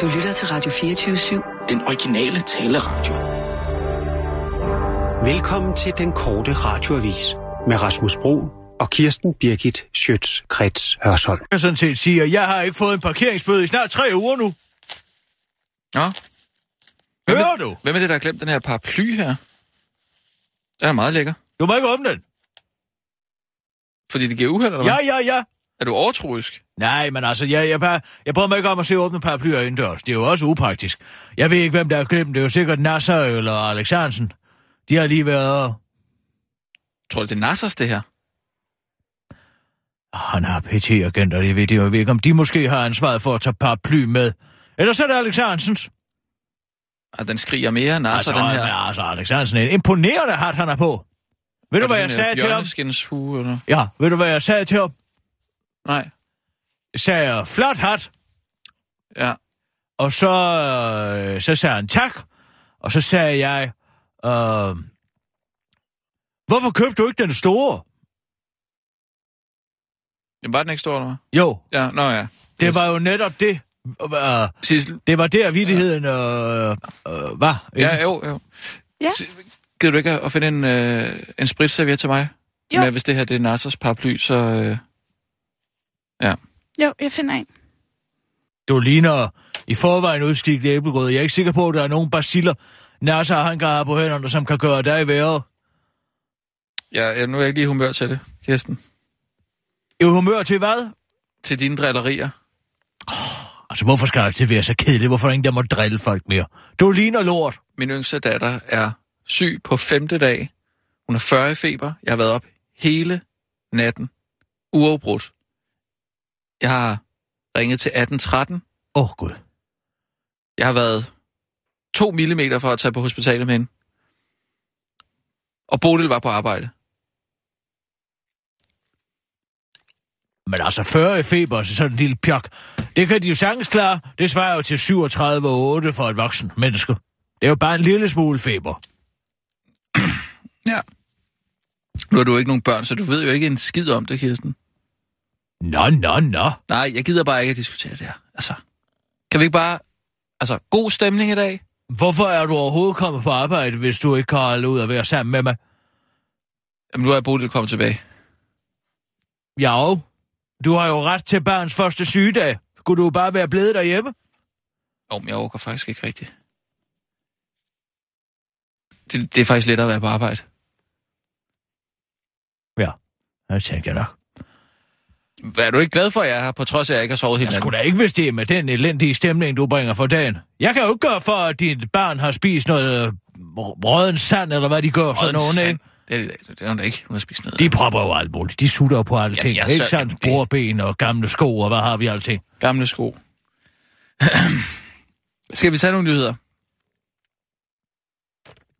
Du lytter til Radio 24-7. Den originale taleradio. Velkommen til den korte radioavis med Rasmus Bro og Kirsten Birgit Schøtz-Krets Hørsholm. Jeg sådan set siger, jeg har ikke fået en parkeringsbøde i snart tre uger nu. Nå. Hører du? Hvem er det, der har glemt den her paraply her? Den er meget lækker. Du må ikke åbne den. Fordi det giver uheld, eller hvad? Ja, ja, ja. Er du overtroisk? Nej, men altså, jeg, jeg, bare, jeg prøver mig ikke om at se åbne paraplyer indendørs. Det er jo også upraktisk. Jeg ved ikke, hvem der har glemt. Det er jo sikkert Nasser eller Alex Hansen. De har lige været... Tror du, det er Nassers, det her? Han har PT-agenter, det ved det. Jeg ved ikke, om de måske har ansvaret for at tage paraply med. Eller så er det Alex Hansens. Og den skriger mere Nasser, Altså, den her. ja, altså, Alex Hansen er en imponerende hat, han er på. Ved du, Er hvad det jeg sagde til ham? bjørneskinshue, eller? Ja, ved du, hvad jeg sagde til ham? Nej. Jeg sagde, flot hat. Ja. Og så, øh, så sagde han tak. Og så sagde jeg, øh, hvorfor købte du ikke den store? Det var den ikke stor, eller hvad? Jo, Ja, nå ja. det Yes. var jo netop det. Øh, Sissel. det var der, vidigheden øh, øh, var. ikke? Ja, jo, jo. Ja. Gider du ikke at finde en, øh, en spritserviet til mig? Jo. Men hvis det her det er Nassers paraply, så... Øh, Jo, jeg finder en. Du ligner i forvejen udskikket æblegrød. Jeg er ikke sikker på, at der er nogen baciller, Nasser han have på hænderne, som kan gøre dig værre. ja, ja, nu er jeg ikke i humør til det, Kirsten. I humør til hvad? Til dine drillerier. Altså, hvorfor skal det til være så kedeligt? Hvorfor er der ingen, der må drille folk mere? Du ligner lort. Min yngste datter er syg på femte dag. Hun er 40 i feber. Jeg har været op hele natten. Uafbrudt. Jeg har ringet til 1813. Åh, oh, Gud. Jeg har været to millimeter for at tage på hospitalet med hende. Og Bodil var på arbejde. Men altså, 40 i feber, så sådan en lille pjok. Det kan de jo sagtens klare. Det svarer jo til 37,8 for et voksen menneske. Det er jo bare en lille smule feber. Ja. Nu har du ikke nogen børn, så du ved jo ikke en skid om det, Kirsten. Nå, nå, nå. Nej, jeg gider bare ikke at diskutere det her. Altså, kan vi ikke bare... Altså, god stemning i dag? Hvorfor er du overhovedet kommet på arbejde, hvis du ikke holde ud at være sammen med mig? Jamen, nu er Bodil kommet tilbage. Ja, jo. Du har jo ret til barns første sygedag. Skulle du bare være blevet derhjemme? Jo, men jeg overgår faktisk ikke rigtigt. Det, det er faktisk lettere at være på arbejde. Ja, det tænker jeg nok. Er du ikke glad for, at jeg er her, på trods af, at jeg ikke har sovet hele Jeg natten? skulle da ikke, hvis det er med den elendige stemning, du bringer for dagen. Jeg kan jo ikke gøre for, at dit barn har spist noget råden sand, eller hvad de gør, sådan nogen, sand. ikke? Det er, det er hun da ikke. Hun har spist noget. De propper jo alt muligt. De sutter på alle Ja, ting. jeg ikke så- sandt? det- Bordben og gamle sko, og hvad har vi alting? Gamle sko. Skal vi tage nogle nyheder?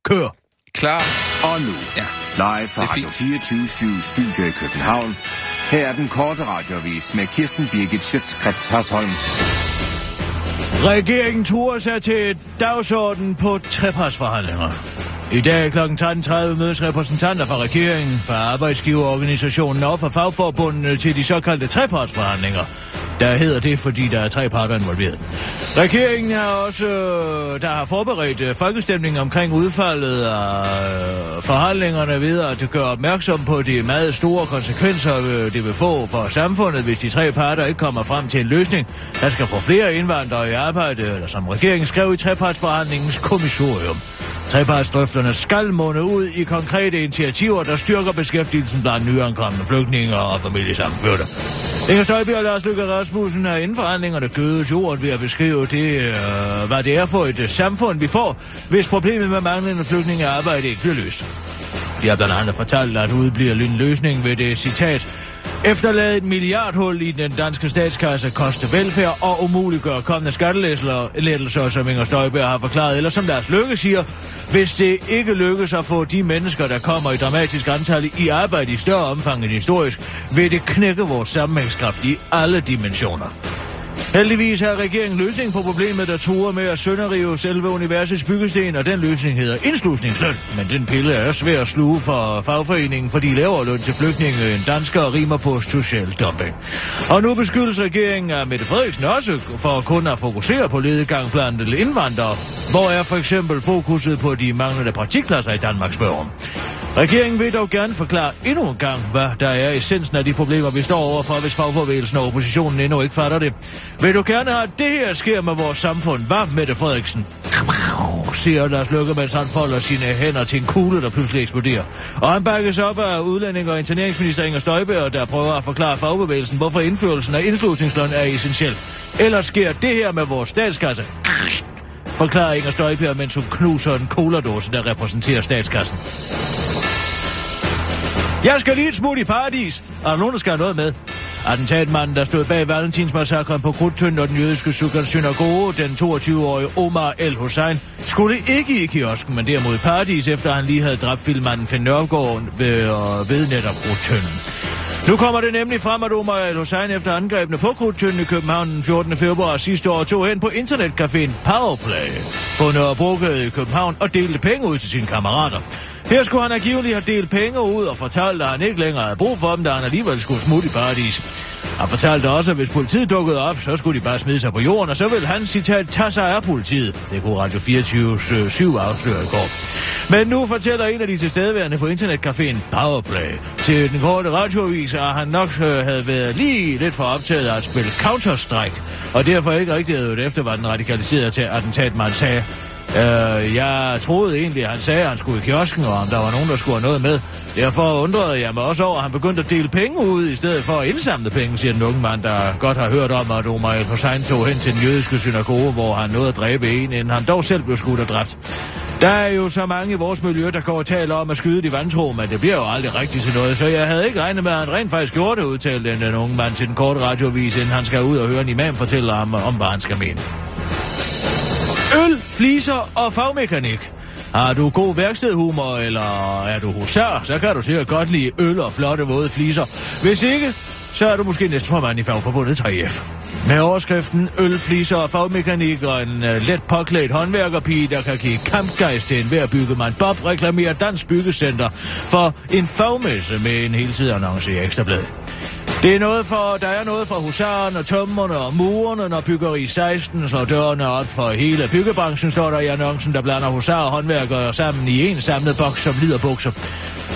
Kør. Klar. Og nu, Ja. live fra Det Radio fint. 24 Studio i København. Her er den korte radiovis med Kirsten Birgit Schøtzgrads Hasholm. Regeringen turer sig til dagsordenen på trepartsforhandlinger. I dag kl. 13.30 mødes repræsentanter fra regeringen, fra arbejdsgiverorganisationen og fra fagforbundene til de såkaldte trepartsforhandlinger. Der hedder det, fordi der er tre parter involveret. Regeringen har også øh, der har forberedt øh, folkestemning omkring udfaldet af øh, forhandlingerne ved at gøre opmærksom på de meget store konsekvenser, det vil få for samfundet, hvis de tre parter ikke kommer frem til en løsning, der skal få flere indvandrere i arbejde, eller som regeringen skrev i trepartsforhandlingens kommissorium. Trepartsdrøfterne skal munde ud i konkrete initiativer, der styrker beskæftigelsen blandt nyankomne flygtninge og familiesammenførte. Inger Støjby og Lars Løkke Rasmussen er inden forhandlingerne gødet jorden ved at beskrive det, øh, hvad det er for et øh, samfund, vi får, hvis problemet med manglende flygtninge arbejde ikke bliver løst. De har blandt andet fortalt, at udbliver en løsning ved det citat Efterlade et milliardhul i den danske statskasse, koste velfærd og umuliggør kommende skattelettelser, som Inger Støjberg har forklaret. Eller som deres lykke siger, hvis det ikke lykkes at få de mennesker, der kommer i dramatisk antal i arbejde i større omfang end historisk, vil det knække vores sammenhængskraft i alle dimensioner. Heldigvis har regeringen løsning på problemet, der truer med at sønderrive selve universets byggesten, og den løsning hedder indslusningsløn. Men den pille er svær at sluge for fagforeningen, fordi lavere løn til flygtninge end danskere rimer på social dumping. Og nu beskyldes regeringen af Mette Frederiksen også for kun at fokusere på ledegang blandt indvandrere. Hvor er for eksempel fokuset på de manglende praktikpladser i Danmark, spørger Regeringen vil dog gerne forklare endnu en gang, hvad der er essensen af de problemer, vi står overfor, hvis fagforvægelsen og oppositionen endnu ikke fatter det. Vil du gerne have, at det her sker med vores samfund? Hvad, Mette Frederiksen? siger Lars Løkke, mens han folder sine hænder til en kugle, der pludselig eksploderer. Og han bakkes op af udlænding og interneringsminister Inger Støjberg, der prøver at forklare fagbevægelsen, hvorfor indførelsen af indslusningsløn er essentiel. Ellers sker det her med vores statskasse. Forklarer Inger Støjberg, mens hun knuser en coladåse, der repræsenterer statskassen. Jeg skal lige et smut i paradis. Er der nogen, der skal have noget med? Attentatmanden, der stod bag Valentinsmassakren på Krudtønd og den jødiske synagoge, den 22-årige Omar El Hussein, skulle ikke i kiosken, men derimod i paradis, efter han lige havde dræbt filmmanden Finn Nørgaard ved, øh, ved netop Krudtøn. Nu kommer det nemlig frem, at Omar El Hussein efter angrebene på Krudtøn i København den 14. februar sidste år tog hen på internetcaféen Powerplay på Nørrebrogade i København og delte penge ud til sine kammerater. Her skulle han angiveligt have delt penge ud og fortalt, at han ikke længere havde brug for dem, da han alligevel skulle smutte i paradis. Han fortalte også, at hvis politiet dukkede op, så skulle de bare smide sig på jorden, og så ville han, citat, tage sig af politiet. Det kunne Radio 24 7 afsløre i går. Men nu fortæller en af de tilstedeværende på internetcaféen Powerplay til den korte radioavis, at han nok øh, havde været lige lidt for optaget af at spille Counter-Strike, og derfor ikke rigtig havde efter, hvad den radikaliserede til attentatmand sagde. Øh, jeg troede egentlig, at han sagde, at han skulle i kiosken, og om der var nogen, der skulle have noget med. Derfor undrede jeg mig også over, at han begyndte at dele penge ud, i stedet for at indsamle penge, siger den unge mand, der godt har hørt om, at Omar El Hussein tog hen til den jødiske synagoge, hvor han nåede at dræbe en, inden han dog selv blev skudt og dræbt. Der er jo så mange i vores miljø, der går og taler om at skyde de vantro, men det bliver jo aldrig rigtigt til noget, så jeg havde ikke regnet med, at han rent faktisk gjorde det, udtalte den, den unge mand til den korte radiovis, inden han skal ud og høre en imam fortælle ham om, hvad han skal mene. Øl, fliser og fagmekanik. Har du god værkstedhumor, eller er du husar, så kan du sikkert godt lide øl og flotte våde fliser. Hvis ikke, så er du måske næstformand i fagforbundet 3F. Med overskriften Øl, fliser og fagmekanik og en uh, let påklædt håndværkerpige, der kan give kampgejst til enhver byggemand. Bob reklamerer Dansk Byggecenter for en fagmesse med en heltid annonce i Ekstrabladet. Det er noget for, der er noget for husaren og tømmerne og murerne, når byggeri 16 slår dørene op for hele byggebranchen, står der i annoncen, der blander husar og håndværkere sammen i en samlet boks som liderbukser.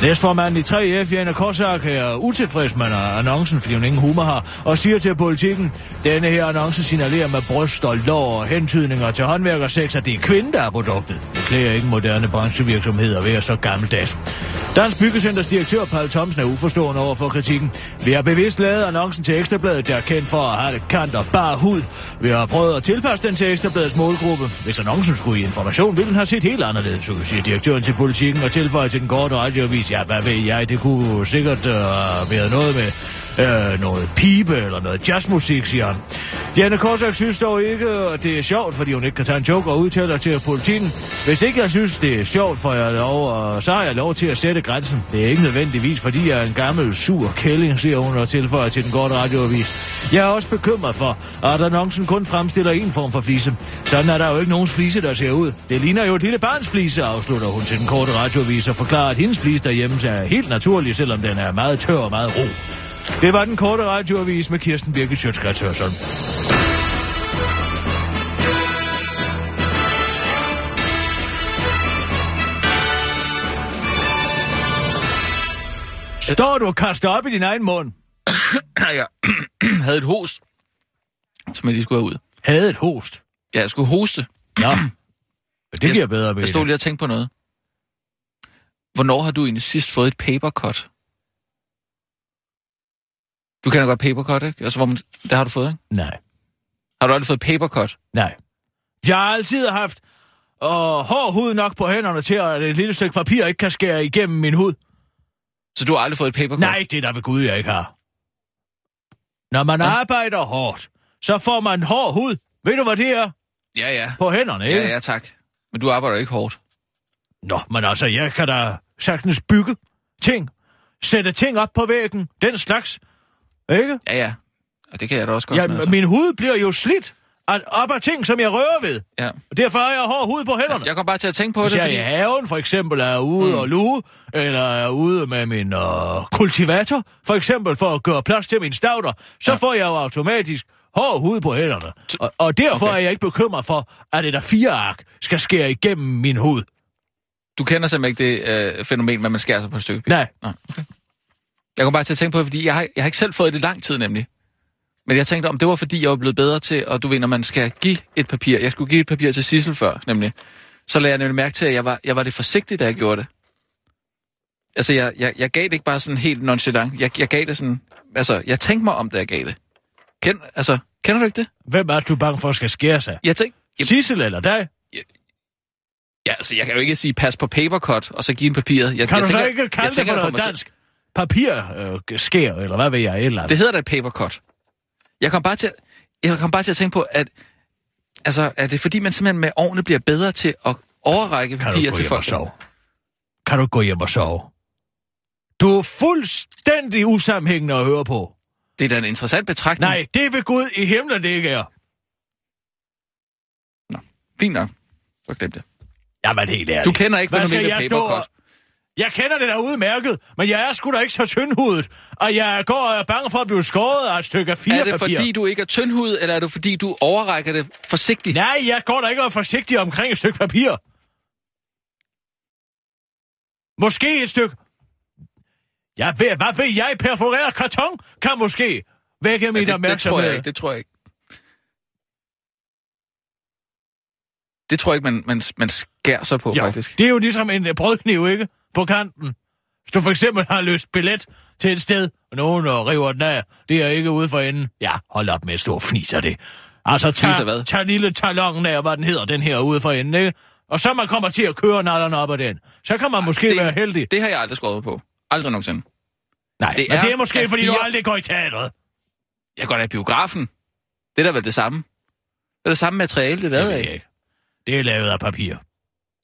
Næstformanden i 3F, Jana Korsak, er utilfreds med øh, annoncen, fordi hun ingen humor har, og siger til politikken, denne her annonce signalerer med bryst og lår og hentydninger til håndværkersex, at det er kvinde, der er produktet. Det klæder ikke moderne branchevirksomhed at være så gammeldags. Dansk Byggecenters direktør Paul Thomsen er uforstående over for kritikken. Vi har bevidst lavet annoncen til Ekstrabladet, der er kendt for at have kant og bare hud. Vi har prøvet at tilpasse den til Ekstrabladets målgruppe. Hvis annoncen skulle i information, ville den have set helt anderledes ud, siger direktøren til politikken og tilføjer til den korte radioavis. Ja, hvad ved jeg, det kunne sikkert øh, være noget med øh, noget pibe eller noget jazzmusik, siger han. Janne Korsak synes dog ikke, at det er sjovt, fordi hun ikke kan tage en joke og udtale til politikken. Hvis ikke jeg synes, det er sjovt, for jeg lov, og så har jeg lov til at sætte grænsen. Det er ikke nødvendigvis, fordi jeg er en gammel, sur kælling, siger hun og tilføjer til den korte radioavis. Jeg er også bekymret for, at annoncen kun fremstiller en form for flise. Sådan er der jo ikke nogen flise, der ser ud. Det ligner jo et lille barns flise, afslutter hun til den korte radioavis og forklarer, at hendes flise derhjemme er helt naturlig, selvom den er meget tør og meget ro. Det var den korte radioavis med Kirsten Birgit Sjøtskrets Hørsholm. Står du og kaster op i din egen mund? jeg havde et host, som jeg lige skulle have ud. Havde et host? Ja, jeg skulle hoste. Ja. Det giver bedre med Jeg stod lige og tænkte på noget. Hvornår har du egentlig sidst fået et papercut? Du kender godt papercut, ikke? Altså, hvor man, det har du fået, ikke? Nej. Har du aldrig fået papercut? Nej. Jeg har altid haft øh, hård hud nok på hænderne til, at et lille stykke papir ikke kan skære igennem min hud. Så du har aldrig fået et papercut? Nej, det er der ved Gud, jeg ikke har. Når man ja. arbejder hårdt, så får man hård hud. Ved du, hvad det er? Ja, ja. På hænderne, ikke? Ja, ja, tak. Men du arbejder ikke hårdt. Nå, men altså, jeg kan da sagtens bygge ting. Sætte ting op på væggen. Den slags. Ikke? Ja, ja. Og det kan jeg da også godt. Ja, altså. min hud bliver jo slidt at- op af ting, som jeg rører ved. ja. Og derfor har jeg hård hud på hænderne. Jeg kom bare til at tænke på Hvis det, jeg fordi... i haven for eksempel er ude mm. og luge, eller er ude med min øh, kultivator, for eksempel for at gøre plads til mine stavter, så ja. får jeg jo automatisk hård hud på hænderne. Og, og derfor okay. Er jeg ikke bekymret for, at et af fire ark skal skære igennem min hud. Du kender simpelthen ikke det øh, fænomen, at man skærer sig på et stykke? Nej. Nej. Okay. Jeg kom bare til at tænke på det, fordi jeg har, jeg har ikke selv fået det i lang tid nemlig. Men jeg tænkte om, det var fordi, jeg var blevet bedre til, og du ved, når man skal give et papir, jeg skulle give et papir til Sissel før, nemlig, så lagde jeg nemlig mærke til, at jeg var, jeg var det forsigtig, da jeg gjorde det. Altså, jeg, jeg, jeg gav det ikke bare sådan helt nonchalant. Jeg, jeg gav det sådan... Altså, jeg tænkte mig om, da jeg gav det. Kend, altså, kender du ikke det? Hvem er du bange for skal skære sig? Jeg tænkte... Jeg, Sissel eller dig? ja, altså, jeg kan jo ikke sige, pas på papercut, og så give en papiret. Jeg, Kan jeg du så tænker- ikke jeg kalde det tænker for noget mig selv. Dansk? Papir øh, skær, eller hvad ved jeg, et eller andet. Det hedder da et papercut. Jeg kom bare til, at- jeg kom bare til at tænke på, at altså, er det fordi, man simpelthen med årene bliver bedre til at overrække papir til folk? Kan du gå hjem og sove? Du er fuldstændig usammenhængende at høre på. Det er da en interessant betragtning. Nej, det ved Gud i himlen, det ikke er. Fint nok. Så glem det. Jamen helt ærligt. Du kender ikke Hvad skal fænomenet papercut. Jeg kender det der udmærket, men jeg er sgu da ikke så tyndhudet, og jeg går og er bange for at blive skåret af et stykke af fire Er det papir. fordi, du ikke er tyndhud, eller er det fordi, du overrækker det forsigtigt? Nej, jeg går da ikke og er forsigtig omkring et stykke papir. Måske et stykke... Jeg ved, hvad ved jeg? Perforeret karton kan måske vække Ja, min det, det opmærksomhed. tror jeg ikke, det tror jeg ikke. Det tror jeg ikke, man, man, man skærer sig på, Jo, faktisk. det er jo ligesom en brødkniv, ikke? På kanten. Hvis du for eksempel har løst billet til et sted, og nogen og river den af, det er ikke ude for enden. Ja, hold op med at stå og fnise af det. Altså, af tag, tag lille talongen af, hvad den hedder, den her ude for enden, ikke? Og så man kommer til at køre nallerne op ad den. Så kan man måske det- være heldig. Det har jeg aldrig skåret på. Aldrig nogensinde. Nej, det er, det er måske, af fordi du fire- aldrig går i teatret. Jeg går da i biografen. Det er da vel det samme. Det er det samme materiale, det er lavet af. Det er lavet af papir.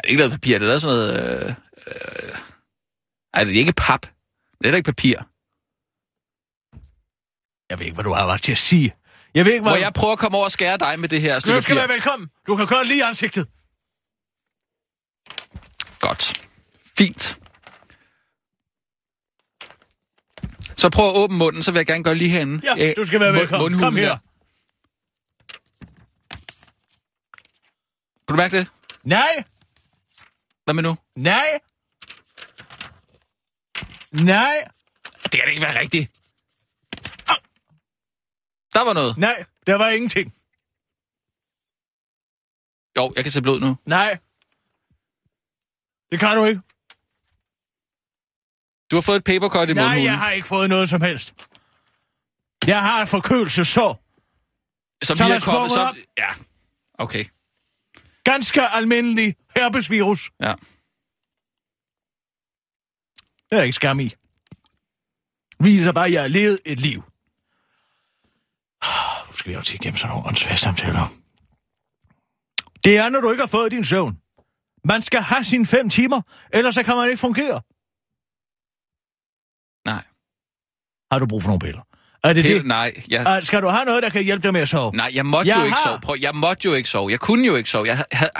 Ikke lavet papir, det er lavet sådan noget... Øh, øh, ej, det er ikke pap. Det er da ikke papir. Jeg ved ikke, hvad du har ret til at sige. Jeg ved ikke, hvad... Må jeg prøve at komme over og skære dig med det her stykke Du skal papir? være velkommen. Du kan gøre det lige ansigtet. Godt. Fint. Så prøv at åbne munden, så vil jeg gerne gøre lige herinde. Ja, du skal være mund- velkommen. mundhulen Kom her. Kan du mærke det? Nej, Hvad med nu? nej. Nej, Det kan da ikke være rigtigt. Der var noget. nej. Der var ingenting. Jo, jeg kan se blod nu. Nej. Det kan du ikke. Du har fået et papercut i Nej, mundhulen. jeg har ikke fået noget som helst. Jeg har et forkølelsesår. Som Så lige er er kommet, så... Ja, okay. Ganske almindelig herpesvirus. Ja. Det er ikke skam i. Viser bare, at jeg har levet et liv. Nu skal vi jo til igennem sådan nogle åndssvage samtaler. Det er, når du ikke har fået din søvn. Man skal have sine fem timer, ellers så kan man ikke fungere. Nej. Har du brug for nogle piller? Er det Helt, det? nej, jeg, Uh, skal du have noget, der kan hjælpe dig med at sove? nej, jeg måtte Jeg jo ikke har- sove. Prøv, jeg måtte jo ikke sove. Jeg kunne jo ikke sove. Jeg, jeg,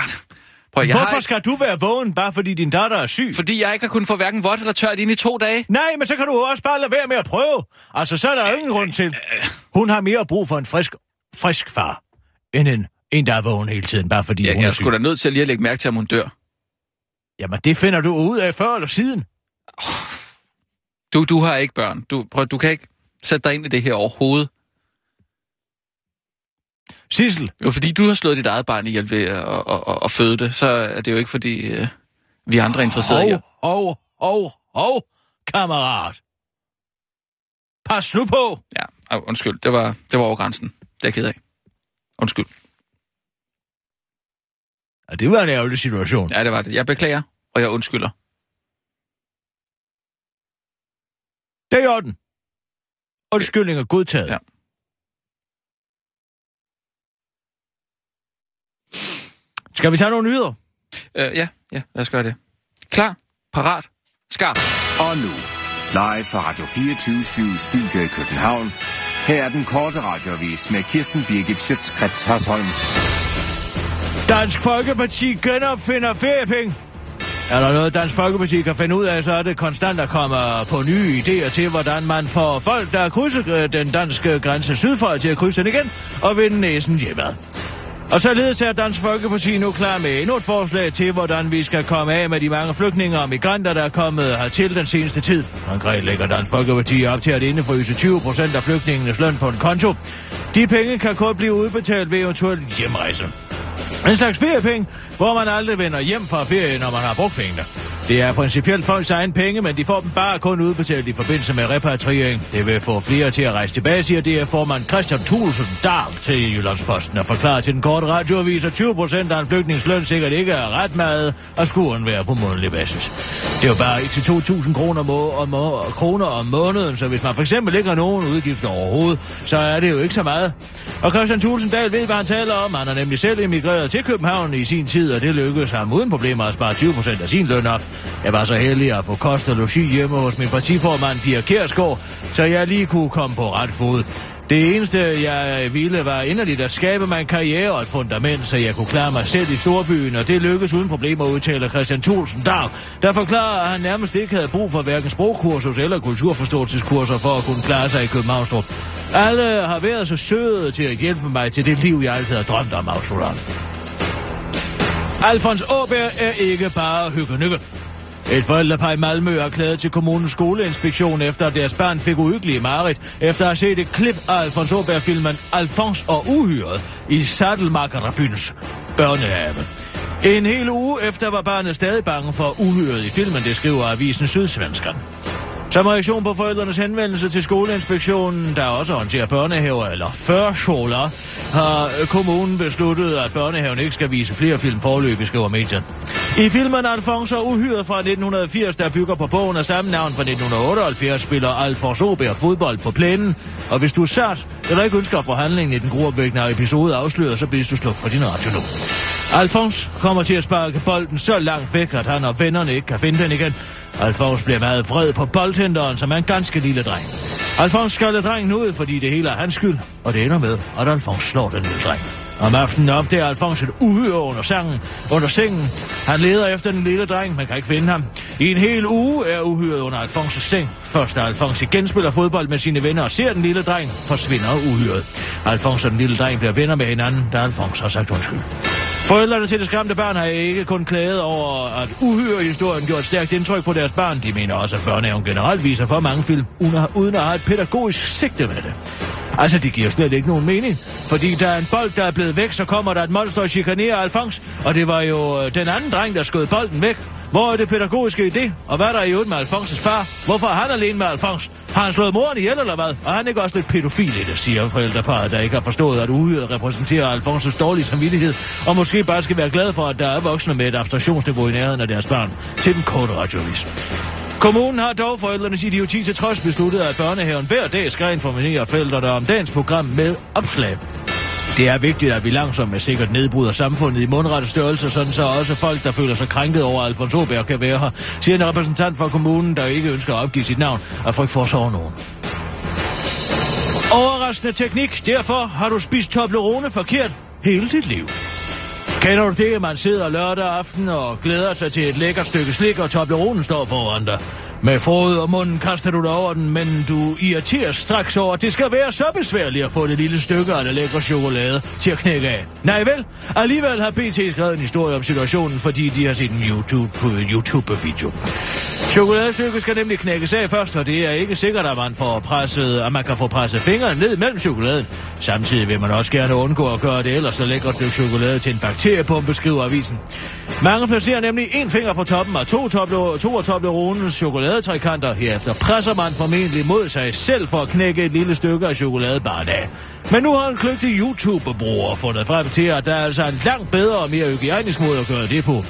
prøv, jeg har Hvorfor ikke, skal du være vågen, bare fordi din datter er syg? Fordi jeg ikke har kunnet få hverken vådt eller tørt ind i to dage. Nej, men så kan du også bare lade være med at prøve. Altså, så er der jo ingen grund til. Hun har mere brug for en frisk, frisk far, end en, en der er vågen hele tiden, bare fordi Jeg, hun jeg er syg. sgu da nødt til at lige at lægge mærke til, om hun dør. Jamen, det finder du ud af før eller siden. Du, du har ikke børn. Du, prøv, du kan ikke sætte dig ind i det her overhovedet. Sissel, Jo, fordi du har slået dit eget barn ihjel ved at, at, at, at føde det, så er det jo ikke, fordi øh, vi andre er interesserede i at- hov, hov, hov, kammerat. Pas nu på. Ja, oh, undskyld. Det var, det var over grænsen. Det er jeg ked af. Undskyld. Ja, det var en ærgerlig situation. Ja, det var det. Jeg beklager, og jeg undskylder. Det er i orden. Undskyldning er godtaget. Ja. Skal vi tage nogle nyheder? Øh, ja, ja, lad os gøre det. Klar, parat, skarp. Og nu, live fra Radio 24 7 Studio i København. Her er den korte radiovis med Kirsten Birgit Schøtzgrads Hasholm. Dansk Folkeparti genopfinder feriepenge. Er der noget, Dansk Folkeparti kan finde ud af, så er det konstant at komme på nye idéer til, hvordan man får folk, der krydser øh, den danske grænse sydfra til at krydse den igen og vende næsen hjemad. Og således er Dansk Folkeparti nu klar med endnu et forslag til, hvordan vi skal komme af med de mange flygtninge og migranter, der er kommet hertil den seneste tid. Konkret lægger Dansk Folkeparti op til at indefryse 20 procent af flygtningenes løn på en konto. De penge kan kun blive udbetalt ved eventuel hjemrejse. En slags feriepenge, hvor man aldrig vender hjem fra ferie, når man har brugt pengene. Det er principielt folks egen penge, men de får dem bare kun udbetalt i forbindelse med repatriering. Det vil få flere til at rejse tilbage, siger det er formand Christian Thulsen Darm til Jyllandsposten og forklarer til den korte radioavis, at 20 procent af en flygtningsløn sikkert ikke er ret meget, og skuren være på månedlig basis. Det er jo bare 1-2.000 kroner, må- om, må- kroner om måneden, så hvis man for eksempel ikke har nogen udgifter overhovedet, så er det jo ikke så meget. Og Christian Thulsen Dahl ved, hvad han taler om. Han har nemlig selv emigreret til København i sin tid, og det lykkedes ham uden problemer at spare 20 procent af sin løn op. Jeg var så heldig at få kost og logi hjemme hos min partiformand Pia Kjærsgaard, så jeg lige kunne komme på ret fod. Det eneste, jeg ville, var inderligt at skabe mig en karriere og et fundament, så jeg kunne klare mig selv i storbyen, og det lykkedes uden problemer, udtaler Christian Thulsen Dag, der forklarer, at han nærmest ikke havde brug for hverken sprogkursus eller kulturforståelseskurser for at kunne klare sig i Københavnstrup. Alle har været så søde til at hjælpe mig til det liv, jeg altid har drømt om, afslutter. Alfons Åberg er ikke bare hyggenykke. et forældrepar i Malmø er klaget til kommunens skoleinspektion efter at deres børn fik uhyggelige mareridt, efter at have set et klip af Alfons Åberg-filmen Alfons og Uhyret i Sadelmakkerbyns børnehave. En hel uge efter var barnet stadig bange for uhyret i filmen, det skriver avisen Sydsvenskeren. Som reaktion på forældrenes henvendelse til skoleinspektionen, der også håndterer børnehaver eller førskoler, har kommunen besluttet, at børnehaven ikke skal vise flere film forløb, skriver mediet. I filmen Alfonso Uhyret fra 1980, der bygger på bogen af samme navn fra 1978, spiller Alfons Ober fodbold på plænen. Og hvis du er sat, eller ikke ønsker forhandlingen få i den gruopvækkende episode afsløret, så bliver du sluk for din radio nu. Alfons kommer til at sparke bolden så langt væk, at han og vennerne ikke kan finde den igen. Alfons bliver meget vred på boldhenteren, som er en ganske lille dreng. Alfons skalder drengen ud, fordi det hele er hans skyld, og det ender med, at Alfons slår den lille dreng. Om aftenen opdager Alfons et uhyre under, sangen, under sengen. Han leder efter den lille dreng, men kan ikke finde ham. I en hel uge er uhyret under Alfons' seng. Først da Alfons igen spiller fodbold med sine venner og ser den lille dreng, forsvinder uhyret. Alfons og den lille dreng bliver venner med hinanden, da Alfons har sagt undskyld. Forældrene til det skræmte barn har ikke kun klaget over, at uhyre-historien gjorde et stærkt indtryk på deres barn. De mener også, at børnehaven generelt viser for mange film, uden at have et pædagogisk sigte med det. Altså, det giver slet ikke nogen mening. Fordi der er en bold, der er blevet væk, så kommer der et monster og chikanerer Alfons. Og det var jo øh, den anden dreng, der skød bolden væk. Hvor er det pædagogiske i det? Og hvad er der i øvrigt med Alfonses far? Hvorfor er han alene med Alfons? Har han slået moren ihjel eller hvad? Og han er ikke også lidt pædofil i det, siger forældreparet, der ikke har forstået, at uhyret repræsenterer Alfons' dårlige samvittighed, og måske bare skal være glad for, at der er voksne med et abstraktionsniveau i nærheden af deres barn. Til den korte radiovis. Kommunen har dog forældrenes idioti til trods besluttet, at børnehaven hver dag skal informere forældrene om dagens program med opslag. Det er vigtigt, at vi langsomt med sikkert nedbryder samfundet i mundrette størrelse, sådan så også folk, der føler sig krænket over Alfons Åberg, kan være her, siger en repræsentant for kommunen, der ikke ønsker at opgive sit navn, og frygt for sove nogen. Overraskende teknik, derfor har du spist Toblerone forkert hele dit liv. Kender du det, at man sidder lørdag aften og glæder sig til et lækkert stykke slik, og Tobleronen står foran dig? Med forud og munden kaster du dig over den, men du irriterer straks over, at det skal være så besværligt at få det lille stykke af det lækre chokolade til at knække af. Nej vel, alligevel har BT skrevet en historie om situationen, fordi de har set en YouTube-video. YouTube Chokoladestykket skal nemlig knækkes af først, og det er ikke sikkert, at man, får presset, at man kan få presset fingeren ned mellem chokoladen. Samtidig vil man også gerne undgå at gøre det ellers så lækkert stykke chokolade til en bakteriepumpe, skriver avisen. Mange placerer nemlig en finger på toppen af to, toble, to af chokolade chokoladetrekanter. Herefter presser man formentlig mod sig selv for at knække et lille stykke af chokoladebarn af. Men nu har en kløgtig YouTube-bruger fundet frem til, at der er altså en langt bedre og mere hygiejnisk måde at gøre det på.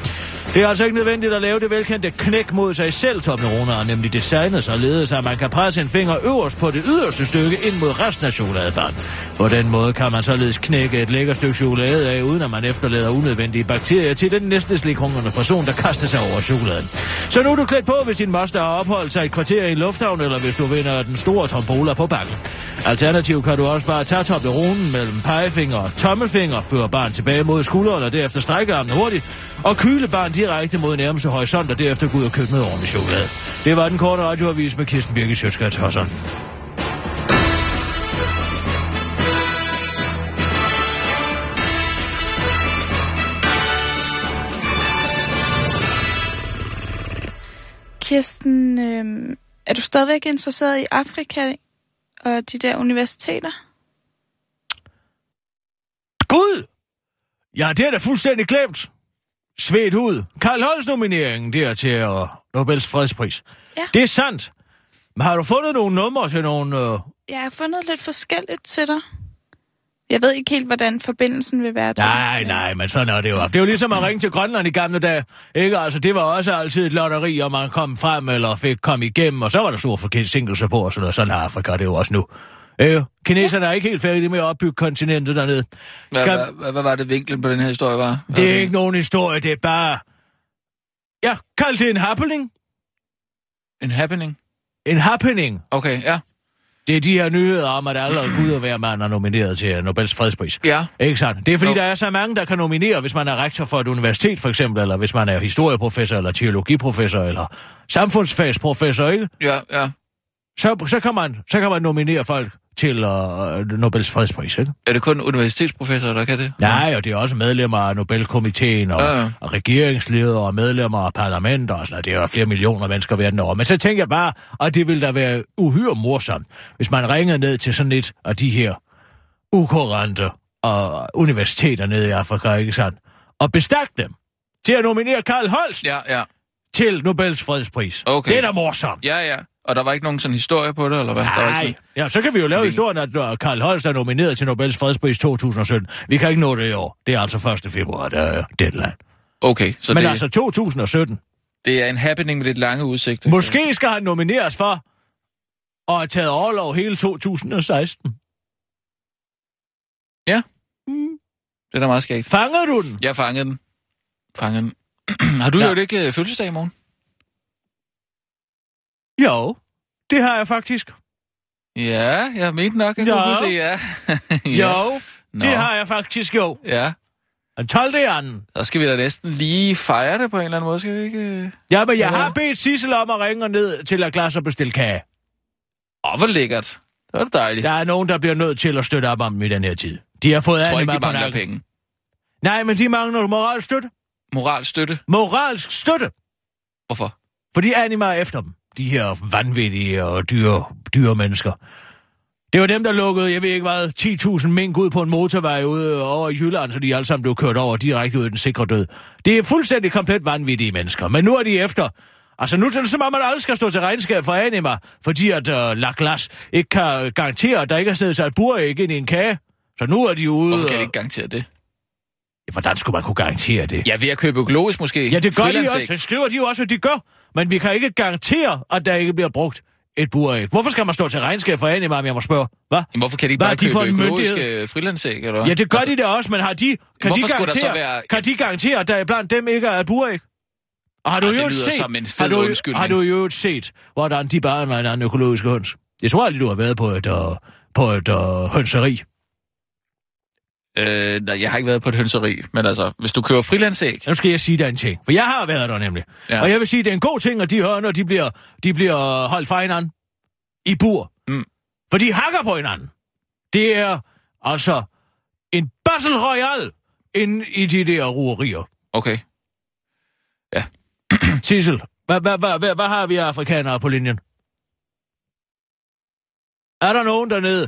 Det er altså ikke nødvendigt at lave det velkendte knæk mod sig selv, Toblerone er nemlig designet således, at man kan presse en finger øverst på det yderste stykke ind mod resten af chokoladebarn. På den måde kan man således knække et lækkert stykke chokolade af, uden at man efterlader unødvendige bakterier til den næste slikhungrende person, der kaster sig over chokoladen. Så nu er du klædt på, hvis din moster har opholdt sig et kvarter i en lufthavn, eller hvis du vinder den store tombola på bakken. Alternativt kan du også bare tage Tobleronen mellem pegefinger og tommelfinger, føre barn tilbage mod skulderen og derefter strække armen hurtigt, og kyle barn direkte mod nærmeste horisont og derefter gå ud og købe noget ordentligt chokolade. Det var den korte radioavis med Kirsten Birgit Sjøtskrets Hørsson. Kirsten, øh, er du stadigvæk interesseret i Afrika og de der universiteter? Gud! Ja, det er da fuldstændig glemt. Svedt ud. Karl Holst nomineringen der til uh, Nobels fredspris. Ja. Det er sandt. Men har du fundet nogle numre til nogle... Uh... Jeg har fundet lidt forskelligt til dig. Jeg ved ikke helt, hvordan forbindelsen vil være til Nej, det. nej, men sådan er det jo. Det er jo ligesom at ringe til Grønland i gamle dage. Ikke? Altså, det var også altid et lotteri, om man kom frem eller fik kom igennem, og så var der stor forsinkelse på og sådan noget. Sådan er Afrika, det er jo også nu. Øh, kineserne er ikke helt færdige med at opbygge kontinentet dernede. Hvad, Skal... hvad, hvad, hvad var det vinklen på den her historie var? Hvad Det er ikke nogen historie, det er bare... Ja, kald det en happening. En happening? En happening. Okay, ja. Det er de her nyheder om, at alle Gud og hver mand er nomineret til Nobels fredspris. Ja. Ikke sandt? Det er fordi, Jo. der er så mange, der kan nominere, hvis man er rektor for et universitet, for eksempel, eller hvis man er historieprofessor, eller teologiprofessor, eller samfundsfagsprofessor, ikke? Ja, ja. Så, så, kan, man, så kan man nominere folk til uh, Nobels fredspris, ikke? Er det kun universitetsprofessorer, der kan det? Nej, og det er også medlemmer af Nobelkomiteen, og, Ja, ja, og regeringsledere, og medlemmer af parlamenter, og sådan noget. Det er jo flere millioner mennesker verden over. Men så tænker jeg bare, at det ville da være uhyre morsomt, hvis man ringede ned til sådan et af de her ukurrente og universiteter nede i Afrika, ikke sandt? Og bestak dem til at nominere Karl Holst. Ja, ja. til Nobels fredspris. Okay. Det er da morsomt. Ja, ja. Og der var ikke nogen sådan historie på det, eller hvad? Der var Nej, ikke ja, så kan vi jo lave historien, at uh, Karl Holst er nomineret til Nobels fredspris 2017. Vi kan ikke nå det i år. Det er altså 1. februar, der er deadline. sådan- Okay, så Men det, altså 2017. det er en happening med lidt lange udsigter. Måske skal han nomineres for at have taget overlov hele 2016. Det er da meget skægt. Fanger du den? Jeg fangede den. Fangede den. har du Ja. ja. jo ikke øh, fødselsdag i morgen? Jo, det har jeg faktisk. Ja, jeg mente nok, at Ja. kunne se, ja. Jo, Nå. det har jeg faktisk jo. Ja, Den 12. i anden. så skal vi da næsten lige fejre det på en eller anden måde, skal vi ikke? Ja, men jeg Ja. har bedt Sissel om at ringe ned til at glas og bestille kage. Åh, hvor lækkert. Det var da dejligt. Der er nogen, der bliver nødt til at støtte op om dem i den her tid. De har fået jeg tror andet ikke, de på nakken. penge. Nej, men de mangler moralsk støtte. Moralstøtte. Moralsk støtte. Hvorfor? Fordi Anima er efter dem. De her vanvittige og dyre, dyre mennesker. Det var dem, der lukkede, jeg ved ikke hvad, 10.000 mink ud på en motorvej ude over i Jylland, så de alle sammen blev kørt over direkte ud i den sikre død. Det er fuldstændig komplet vanvittige mennesker. Men nu er de efter. Altså nu er det som om, at alle skal stå til regnskab for Anima, fordi at uh, La Glace ikke kan garantere, at der ikke er stedet sig et buræg ind i en kage. Så nu er de ude... Hvorfor kan de ikke garantere det? Ja, Hvordan skulle man kunne garantere det? Ja, ved at købe økologisk måske. Ja, det gør de også. Det skriver de jo også, at de gør. Men vi kan ikke garantere, at der ikke bliver brugt et buræg. Hvorfor skal man stå til regnskab for Anima, om jeg må spørge? Hvad? Jamen, hvorfor kan de ikke bare de købe en økologiske frilandsæg, eller hvad? Ja, det gør de da også, men har de, kan, de garantere, være- kan de garantere, at der blandt dem ikke er et buræg? Og har du jo set, har, du, har du jo set, hvordan de bare er en økologisk høns? Jeg tror aldrig, du har været på et, uh, på et uh, hønseri. Øh, nej, jeg har ikke været på et hønseri, men altså, hvis du køber frilandsæg... Nu skal jeg sige dig en ting, for jeg har været der nemlig. Ja. Ja. Og jeg vil sige, det er en god ting, at de høner, de bliver, de bliver holdt fra hinanden i bur. Mm. For de hakker på hinanden. Det er altså en battle royale inde i de der ruerier. Okay. Sissel, hvad, hvad, hvad, hvad, hvad har vi af afrikanere på linjen? Er der nogen dernede?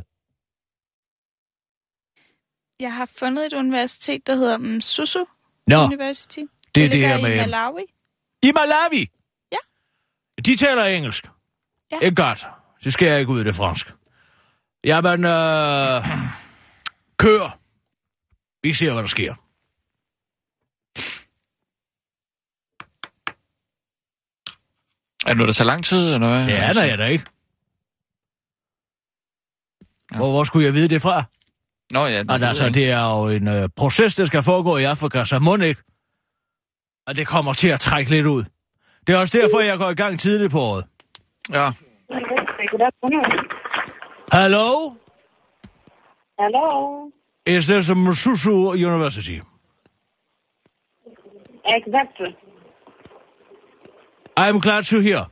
Jeg har fundet et universitet, der hedder Msusu Nå, University. det er det her i. Malawi. I Malawi? Ja. De taler engelsk? Ja. Det er godt. Så skal jeg ikke ud i det fransk. Jamen, øh... Kør. Vi ser, hvad der sker. Er det noget, der tager lang tid, eller hvad? Det aner jeg da ikke. Hvor, hvor skulle jeg vide det fra? Nå ja, det, Og altså, det er jo en øh, proces, der skal foregå i Afrika, så må ikke. Og det kommer til at trække lidt ud. Det er også derfor, jeg går i gang tidligt på året. Ja, afternoon. Hello? Hello. Is this a Msusu University? Exactly. I'm glad to hear.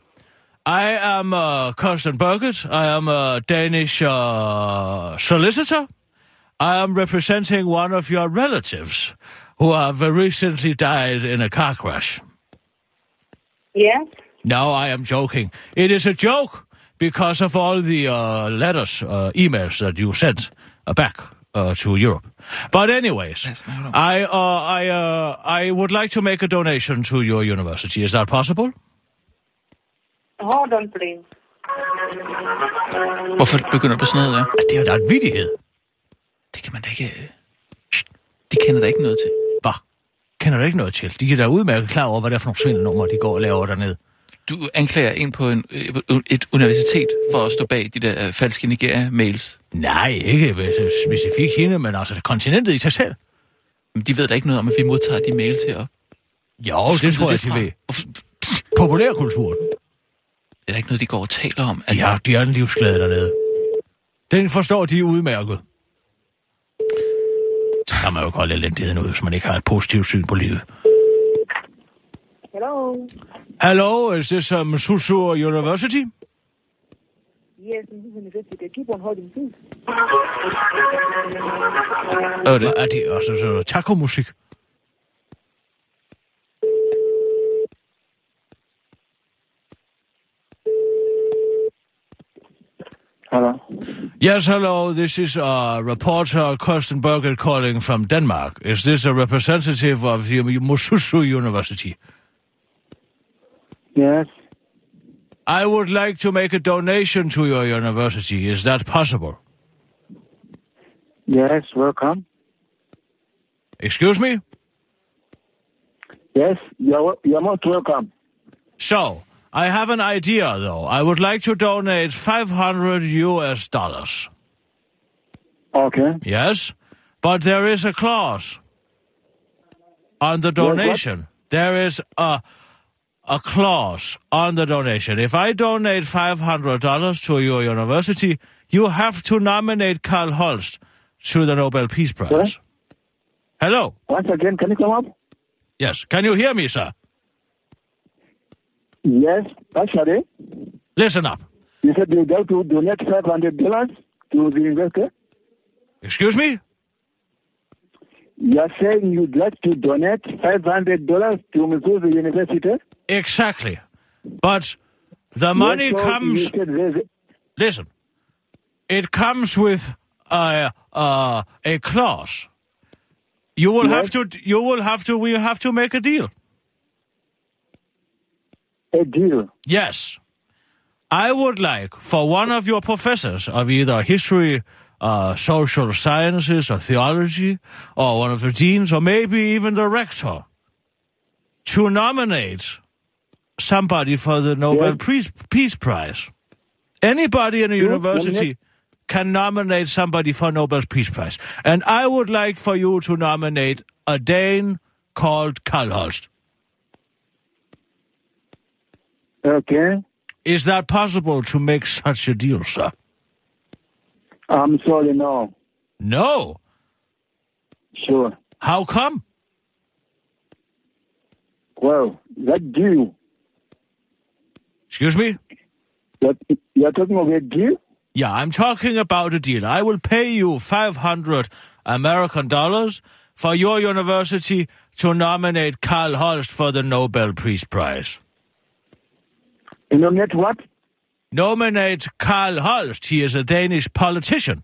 I am uh, Carsten Burkett. I am a Danish uh, solicitor. I am representing one of your relatives who have recently died in a car crash. Yes. No, I am joking. It is a joke because of all the uh, letters, uh, emails that you sent uh, back uh, to Europe. But anyways, Yes, no, no. I uh, I uh, I would like to make a donation to your university. Is that possible? Hold on, please. hvorfor begynder du på sådan noget der? Det er jo da en vidighed. Det kan man da ikke... øh, Shh, de kender da ikke noget til. Hvad? Kender du ikke noget til? De er da udmærket klar over, hvad det er for nogle svindelnumre, de går og laver dernede. Du anklager en på en, øh, et universitet for at stå bag de der øh, falske Nigeria-mails. Nej, ikke specifikt hende, men altså kontinentet i sig selv. Men de ved da ikke noget om, at vi modtager de mails her. Jo, det tror jeg, de ved. Det Populærkulturen. er da ikke noget, de går og taler om. De har, de har en livsglæde dernede. Den forstår de udmærket. Kan man jo godt elendigheden ud, hvis man ikke har et positivt syn på livet. Hello. Hello, is this um, Susu University? Yes, this is university. Keep on holding, please. Er det? Er det også så taco-musik? Hello. Yes, hello. This is uh, reporter Kirsten Berger calling from Denmark. Is this a representative of the Mususu University? Yes. I would like to make a donation to your university. Is that possible? Yes. Welcome. Excuse me? Yes. You're you're most welcome. So, I have an idea, though. I would like to donate 500 US dollars. Okay. Yes? But there is a clause on the what? donation. There is a a clause on the donation. If I donate $500 to your university, you have to nominate Karl Holst to the Nobel Peace Prize. What? Hello? Once again, can you come up? Yes. Can you hear me, sir? Yes. Actually, Listen up. you said you'd like to donate five hundred dollars to the investor. Excuse me? You are saying you'd like to donate five hundred dollars to Missouri University. Exactly. But the money Yes, so comes... You said there's Listen. It comes with a, uh, a clause. You will have to, you will have to, we have to make a deal. A deal. Yes. I would like for one of your professors of either history, uh, social sciences, or theology, or one of the deans, or maybe even the rector, to nominate somebody for the Nobel Yes. Peace, Peace Prize. Anybody in a Yes, university can nominate somebody for Nobel Peace Prize. And I would like for you to nominate a Dane called Karl Holst. Okay. Is that possible to make such a deal, sir? I'm sorry. No. No. Sure. How come? Well, that deal. Excuse me? That you're talking about a deal. Yeah, I'm talking about a deal. I will pay you 500 American dollars for your university to nominate Karl Holst for the Nobel Peace Prize. Nominate what? Nominate Karl Holst. He is a Danish politician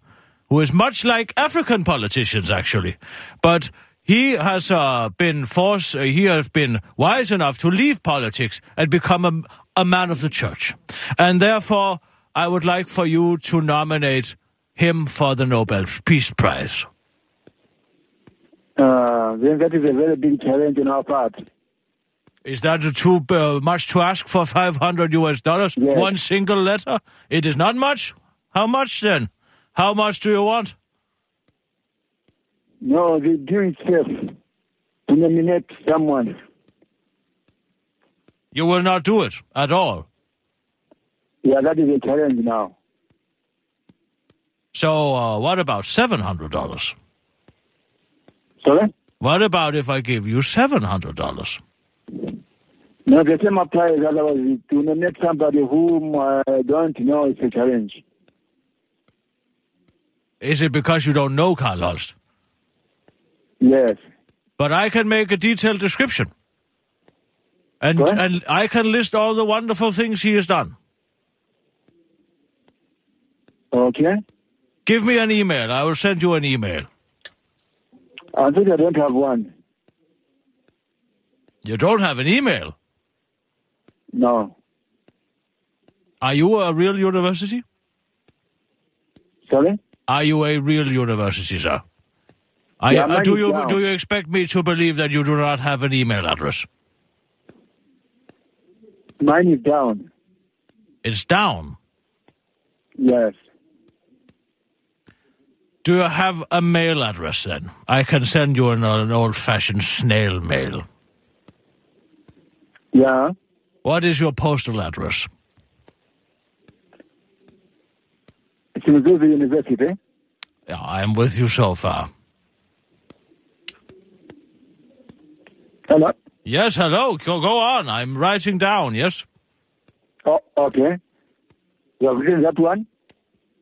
who is much like African politicians, actually. But he has uh, been forced, uh, he has been wise enough to leave politics and become a, a man of the church. And therefore, I would like for you to nominate him for the Nobel Peace Prize. Uh, then that is a very big challenge on our part. Is that too uh, much to ask for 500 US dollars? Yes. One single letter? It is not much? How much then? How much do you want? No, they do it safe to nominate someone. You will not do it at all. Yeah, that is a challenge now. So, uh, what about $700? Sorry? What about if I give you $700? No, the same applies. Otherwise, to nominate somebody whom uh, I don't know is a challenge. Is it because you don't know Karl Holst? Yes. But I can make a detailed description. And, What? and I can list all the wonderful things he has done. Okay. Give me an email. I will send you an email. I think I don't have one. You don't have an email. No. Are you a real university? Sorry? Are you a real university, sir? Are Yeah, you- uh, do you down. do you expect me to believe that you do not have an email address? Mine is down. It's down. Yes. Do you have a mail address then? I can send you an, an old-fashioned snail mail. Yeah. What is your postal address? It's in Zuzu University. Yeah, I'm with you so far. Hello? Yes, hello. Go, go on. I'm writing down. Yes. Oh, okay. You have written that one?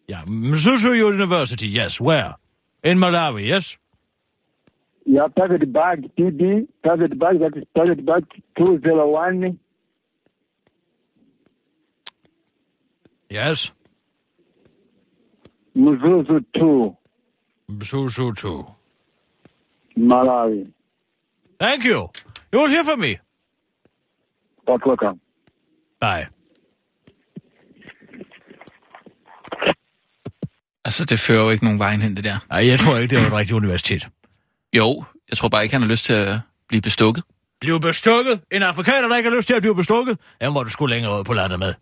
Yeah, Mzuzu University. Yes. Where? In Malawi. Yes. Yeah, private bag, TD, private bag, that is private bag 201. Yes. Mzuzu 2, Mzuzu too. Malawi. Thank you. You will hear from me. But welcome. Bye. Altså, det fører jo ikke nogen vejen hen, det der. Ej, jeg tror ikke, det er et rigtigt universitet. Jo, jeg tror bare ikke, han har lyst til at blive bestukket. Blive bestukket? En afrikaner, der ikke har lyst til at blive bestukket? Den må du sgu længere ud på landet med.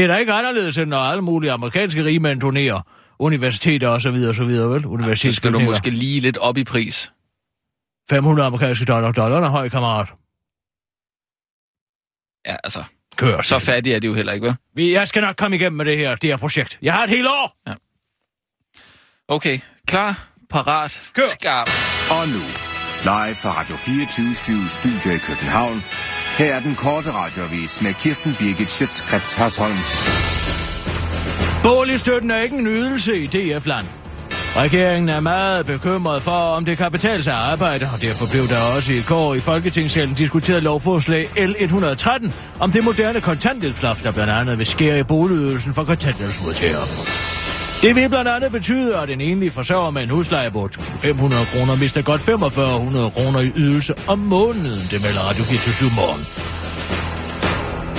Det er da ikke anderledes, end når alle mulige amerikanske rigmænd turnerer universiteter og så videre og så videre, vel? Så Universitet skal du måske lige lidt op i pris. 500 amerikanske dollar. Dollar er høj, kammerat. Ja, altså, Kør. så fattig er de jo heller ikke, vel? Vi, jeg skal nok komme igennem med det her, det her projekt. Jeg har et helt år! Okay, klar, parat, Kør. skarp. Og nu, live fra Radio 24 Studio i København. Her er den korte radiovis med Kirsten Birgit Schøtzgrads Hasholm. Boligstøtten er ikke en ydelse i DF-land. Regeringen er meget bekymret for, om det kan betale sig at arbejde, og derfor blev der også i går i Folketingssalen diskuteret lovforslag L113 om det moderne kontanthjælpsloft, der blandt andet vil skære i boligydelsen for kontanthjælpsmodtagere. Det vil blandt andet betyde, at en enlig forsørger med en husleje på 1.500 kroner mister godt 4500 kroner i ydelse om måneden, det melder Radio 24 morgen.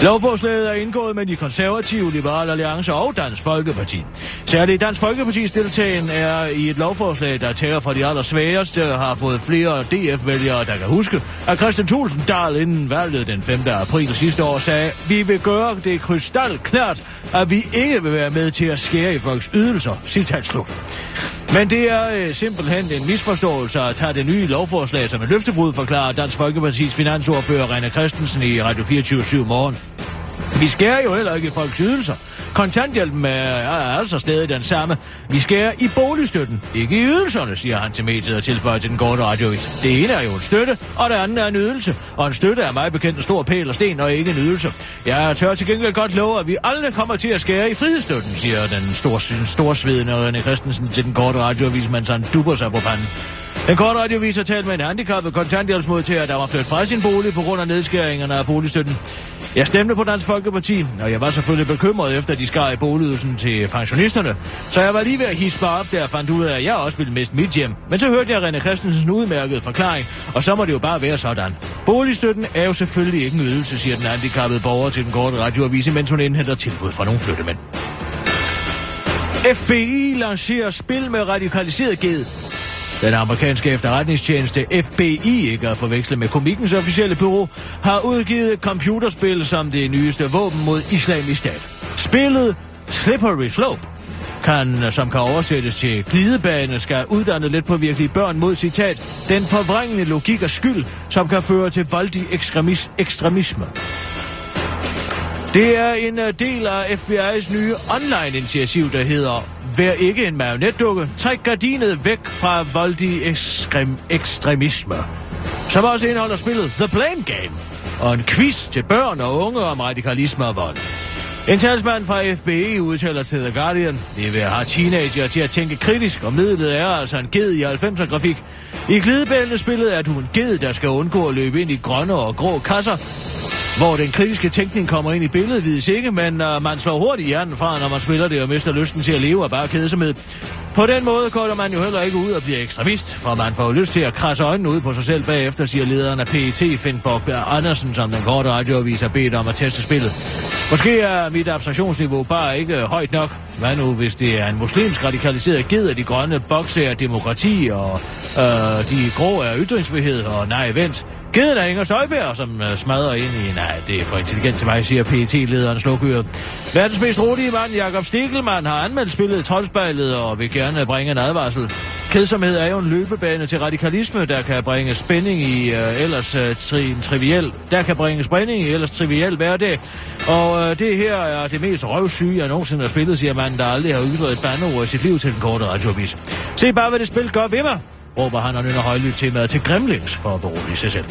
Lovforslaget er indgået med de konservative, liberale alliancer og Dansk Folkeparti. Særligt Dansk Folkepartis deltagen er i et lovforslag, der tager fra de allersværeste, har fået flere DF-vælgere, der kan huske, at Christian Thulsen Dahl inden valget den 5. april sidste år sagde, vi vil gøre det krystalklart, at vi ikke vil være med til at skære i folks ydelser. Citat slut. Men det er øh, simpelthen en misforståelse at tage det nye lovforslag som et løftebrud, forklarer Dansk Folkepartis finansordfører René Christensen i Radio 24 morgen. Vi skærer jo heller ikke i folks ydelser. Kontanthjælpen er, er altså stadig den samme. Vi skærer i boligstøtten, ikke i ydelserne, siger han til mediet og tilføjer til den korte radiovis. Det ene er jo en støtte, og det andet er en ydelse. Og en støtte er mig bekendt en stor pæl og sten, og ikke en ydelse. Jeg tør til gengæld godt love, at vi aldrig kommer til at skære i frihedsstøtten, siger den stor, storsvedende René Christensen til den korte radiovis, mens han dupper sig på panden. Den korte radiovis har talt med en handicappet kontanthjælpsmodtager, der var flyttet fra sin bolig på grund af nedskæringerne af boligstøtten. Jeg stemte på Dansk Folkeparti, og jeg var selvfølgelig bekymret efter, at de skar i boligydelsen til pensionisterne. Så jeg var lige ved at hisse mig op, der jeg fandt ud af, at jeg også ville miste mit hjem. Men så hørte jeg René Christensen udmærkede forklaring, og så må det jo bare være sådan. Boligstøtten er jo selvfølgelig ikke en ydelse, siger den handicappede borger til den korte radioavis, mens hun indhenter tilbud fra nogle flyttemænd. FBI lancerer spil med radikaliseret ged. Den amerikanske efterretningstjeneste FBI, ikke at forveksle med komikens officielle bureau, har udgivet et computerspil som det nyeste våben mod islamisk stat. Spillet Slippery Slope kan, som kan oversættes til glidebane, skal uddanne lidt på virkelige børn mod citat, den forvrængende logik og skyld, som kan føre til voldig ekstremis- ekstremisme. Det er en øh, del af FBI's nye online-initiativ, der hedder Vær ikke en marionetdukke, træk gardinet væk fra voldig ekstrem- ekstremisme. Som også indeholder spillet The Blame Game, og en quiz til børn og unge om radikalisme og vold. En talsmand fra FBI udtaler til The Guardian, det vil have teenager til at tænke kritisk, og midlet er altså en ged i 90'er grafik. I glidebæltespillet er du en ged, der skal undgå at løbe ind i grønne og grå kasser, hvor den kritiske tænkning kommer ind i billedet, vides ikke, men uh, man slår hurtigt hjernen fra, når man spiller det og mister lysten til at leve og bare kede sig med. På den måde går man jo heller ikke ud og bliver ekstremist, for man får jo lyst til at krasse øjnene ud på sig selv bagefter, siger lederen af PET, Finn Finnborg Andersen, som den korte radioavis har bedt om at teste spillet. Måske er mit abstraktionsniveau bare ikke øh, højt nok. Hvad nu, hvis det er en muslimsk radikaliseret ged af de grønne bokser demokrati, og øh, de grå er ytringsfrihed, og nej, vent. Geden er Inger Støjbær, som øh, smadrer ind i... Nej, det er for intelligent til mig, siger pt lederen Slukøer. Verdens mest rolige mand, Jakob Stikkelmann, har anmeldt spillet i Troldspejlet og vil gerne bringe en advarsel. Kedsomhed er jo en løbebane til radikalisme, der kan bringe spænding i øh, ellers øh, tri- triviel... Der kan bringe spænding i ellers triviel hverdag. Og øh, det her er det mest røvsyge, jeg nogensinde har spillet, siger manden, der aldrig har ytret et bandeord i sit liv til den korte radiovis. Se bare, hvad det spil gør ved mig råber han og nynner højlydt temaet til Gremlings for at berolige sig selv.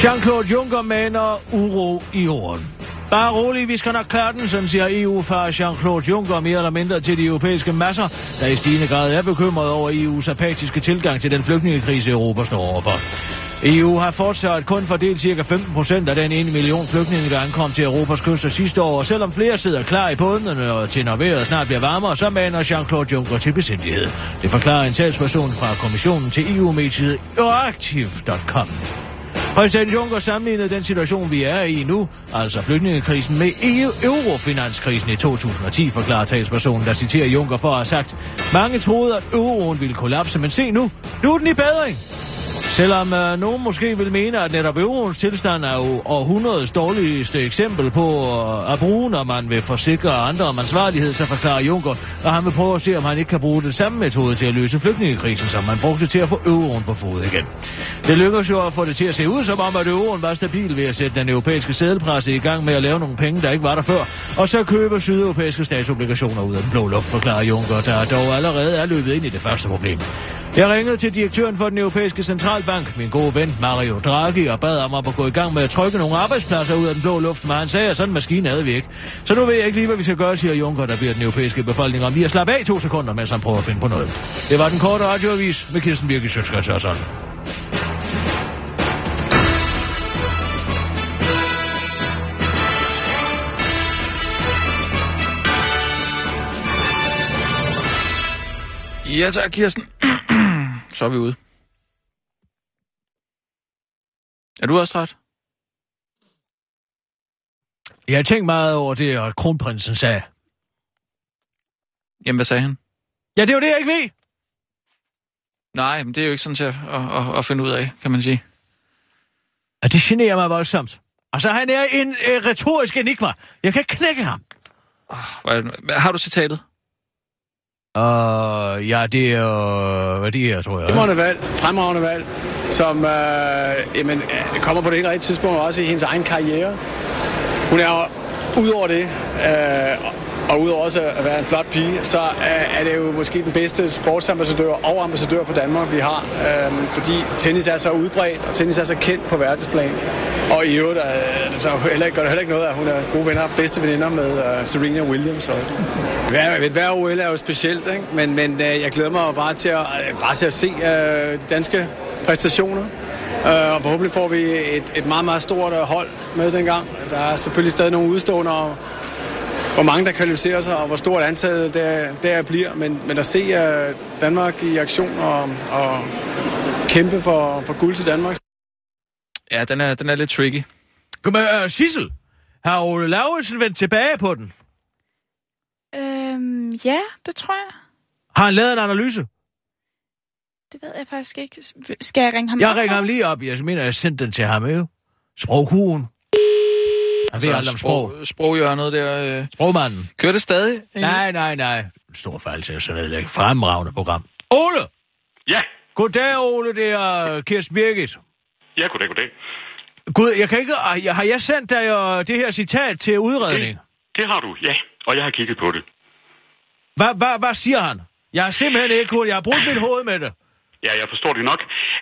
Jean-Claude Juncker maner uro i jorden. Bare rolig, vi skal nok klare den, sådan siger EU-far Jean-Claude Juncker mere eller mindre til de europæiske masser, der i stigende grad er bekymret over EU's apatiske tilgang til den flygtningekrise, Europa står overfor. EU har fortsat kun fordelt ca. 15 procent af den 1 million flygtninge, der ankom til Europas kyster sidste år, og selvom flere sidder klar i bådene og til når vejret snart bliver varmere, så maner Jean-Claude Juncker til besindighed. Det forklarer en talsperson fra kommissionen til EU-mediet euroactive.com. Præsident Juncker sammenlignede den situation, vi er i nu, altså flygtningekrisen, med EU eurofinanskrisen i 2010, forklarer talspersonen, der citerer Juncker for at have sagt, mange troede, at euroen ville kollapse, men se nu, nu er den i bedring. Selvom øh, nogen måske vil mene, at netop euroens tilstand er jo århundredets dårligste eksempel på øh, at bruge, når man vil forsikre andre om ansvarlighed, så forklarer Juncker, at han vil prøve at se, om han ikke kan bruge den samme metode til at løse flygtningekrisen, som man brugte til at få euroen på fod igen. Det lykkedes jo at få det til at se ud, som om at euroen var stabil ved at sætte den europæiske sædelpresse i gang med at lave nogle penge, der ikke var der før, og så købe sydeuropæiske statsobligationer ud af den blå luft, forklarer Juncker, der dog allerede er løbet ind i det første problem. Jeg ringede til direktøren for den europæiske centralbank, min gode ven Mario Draghi, og bad ham om at gå i gang med at trykke nogle arbejdspladser ud af den blå luft, men han sagde, at sådan en maskine havde vi ikke. Så nu ved jeg ikke lige, hvad vi skal gøre, siger Juncker, der bliver den europæiske befolkning om lige at slappe af to sekunder, mens han prøver at finde på noget. Det var den korte radioavis med Kirsten Birgit Sjøtskrets Ja tak, Kirsten. Så er vi ude. Er du også træt? Jeg har tænkt meget over det, og kronprinsen sagde. Jamen, hvad sagde han? Ja, det er jo det, jeg ikke ved. Nej, men det er jo ikke sådan til at, at, at, at finde ud af, kan man sige. Og det generer mig voldsomt. Altså, han er en øh, retorisk enigma. Jeg kan ikke knække ham. Oh, hvad, har du citatet? Uh, ja, det er uh, hvad det er, tror jeg. Fremragende valg, fremragende valg, som uh, jamen, kommer på det helt rigtige tidspunkt også i hendes egen karriere. Hun er jo udover det, uh, og udover også at være en flot pige, så er det jo måske den bedste sportsambassadør og ambassadør for Danmark, vi har. Uh, fordi tennis er så udbredt, og tennis er så kendt på verdensplan. Og i øvrigt uh, så heller, gør det heller ikke noget, at hun er gode venner, bedste veninder med øh, Serena Williams. Og hver, hver OL er jo specielt, ikke? men, men øh, jeg glæder mig bare til at, øh, bare til at se de danske præstationer. Uh, og forhåbentlig får vi et, et meget, meget stort uh, hold med dengang. Der er selvfølgelig stadig nogle udstående, og hvor mange der kvalificerer sig, og hvor stort antal der, der bliver. Men, men at se uh, Danmark i aktion og, og kæmpe for, for guld til Danmark. Ja, den er, den er lidt tricky. Kom med, uh, Sissel. Har Ole Lauritsen vendt tilbage på den? Øhm, ja, det tror jeg. Har han lavet en analyse? Det ved jeg faktisk ikke. Skal jeg ringe ham Jeg op? ringer ham lige op. Jeg mener, jeg sendte den til ham, ikke? Sproghugen. Han ved alt om sprog. sprog, sproghjørnet der. Øh. Sprogmanden. Kører det stadig? egentlig? Nej, nej, nej. Stor fejl til sådan noget. Fremragende program. Ole! Ja. Goddag, Ole. Det er Kirsten Birgit. Ja, goddag, goddag. Gud, jeg kan ikke... Har har jeg sendt dig øh, det her citat til udredning? Det har du, ja. Og jeg har kigget på det. Hvad, hvad, hvad siger han? Jeg har simpelthen ikke kunnet... Jeg har brugt mit hoved med det. Ja, jeg forstår det nok.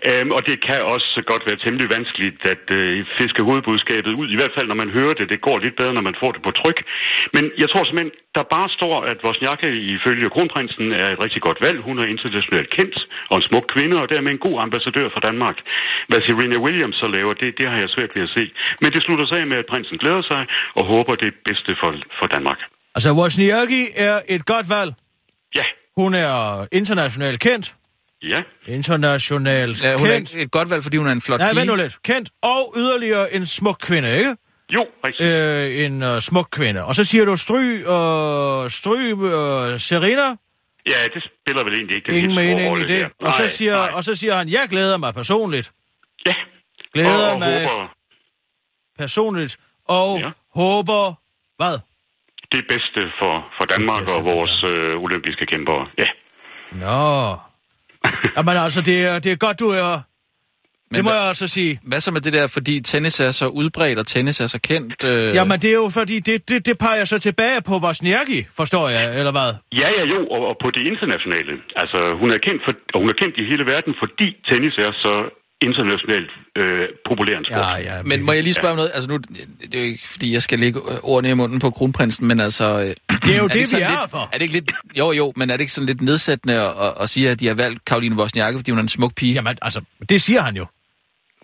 Øhm, og det kan også godt være temmelig vanskeligt at øh, fiske hovedbudskabet ud. I hvert fald, når man hører det. Det går lidt bedre, når man får det på tryk. Men jeg tror simpelthen, der bare står, at Vosniakke ifølge kronprinsen er et rigtig godt valg. Hun er internationalt kendt og en smuk kvinde, og dermed en god ambassadør for Danmark. Hvad Serena Williams så laver, det, det har jeg svært ved at se. Men det slutter sig af med, at prinsen glæder sig og håber det bedste for, for Danmark. Altså, Wozniacki er et godt valg. Ja. Hun er internationalt kendt. Ja. Internationalt Ja, hun er kendt. et, et godt valg, fordi hun er en flot Nej, pige. vent nu lidt. Kendt og yderligere en smuk kvinde, ikke? Jo, rigtigt. Øh, en uh, smuk kvinde. Og så siger du Stry og Stry uh, Serena. Ja, det spiller vel egentlig ikke den Ingen mening i det. her. Og så, siger, nej. og så siger han, jeg glæder mig personligt. Ja. Glæder og, og mig håber personligt. Og ja. håber... Hvad? det bedste for, for Danmark og vores øh, olympiske kæmpere. Ja. Nå. Jamen altså, det er, det er godt, du er... Men det må hvad- jeg altså sige. Hvad så med det der, fordi tennis er så udbredt, og tennis er så kendt? Øh... Jamen, det er jo fordi, det, det, det peger så tilbage på Wozniacki, forstår jeg, eller hvad? Ja, ja, jo, og, og på det internationale. Altså, hun er kendt, for, og hun er kendt i hele verden, fordi tennis er så internationalt øh, populær sport. Ja, ja. Men må jeg lige spørge om noget? Altså nu, det er jo ikke, fordi jeg skal lægge ordene i munden på kronprinsen, men altså... øh, Det er jo det, ikke vi er lidt, for. Er det ikke lidt... Jo, jo, men er det ikke sådan lidt nedsættende at, at, at sige, at de har valgt Karoline Wozniacki, fordi hun er en smuk pige? Jamen, altså, det siger han jo.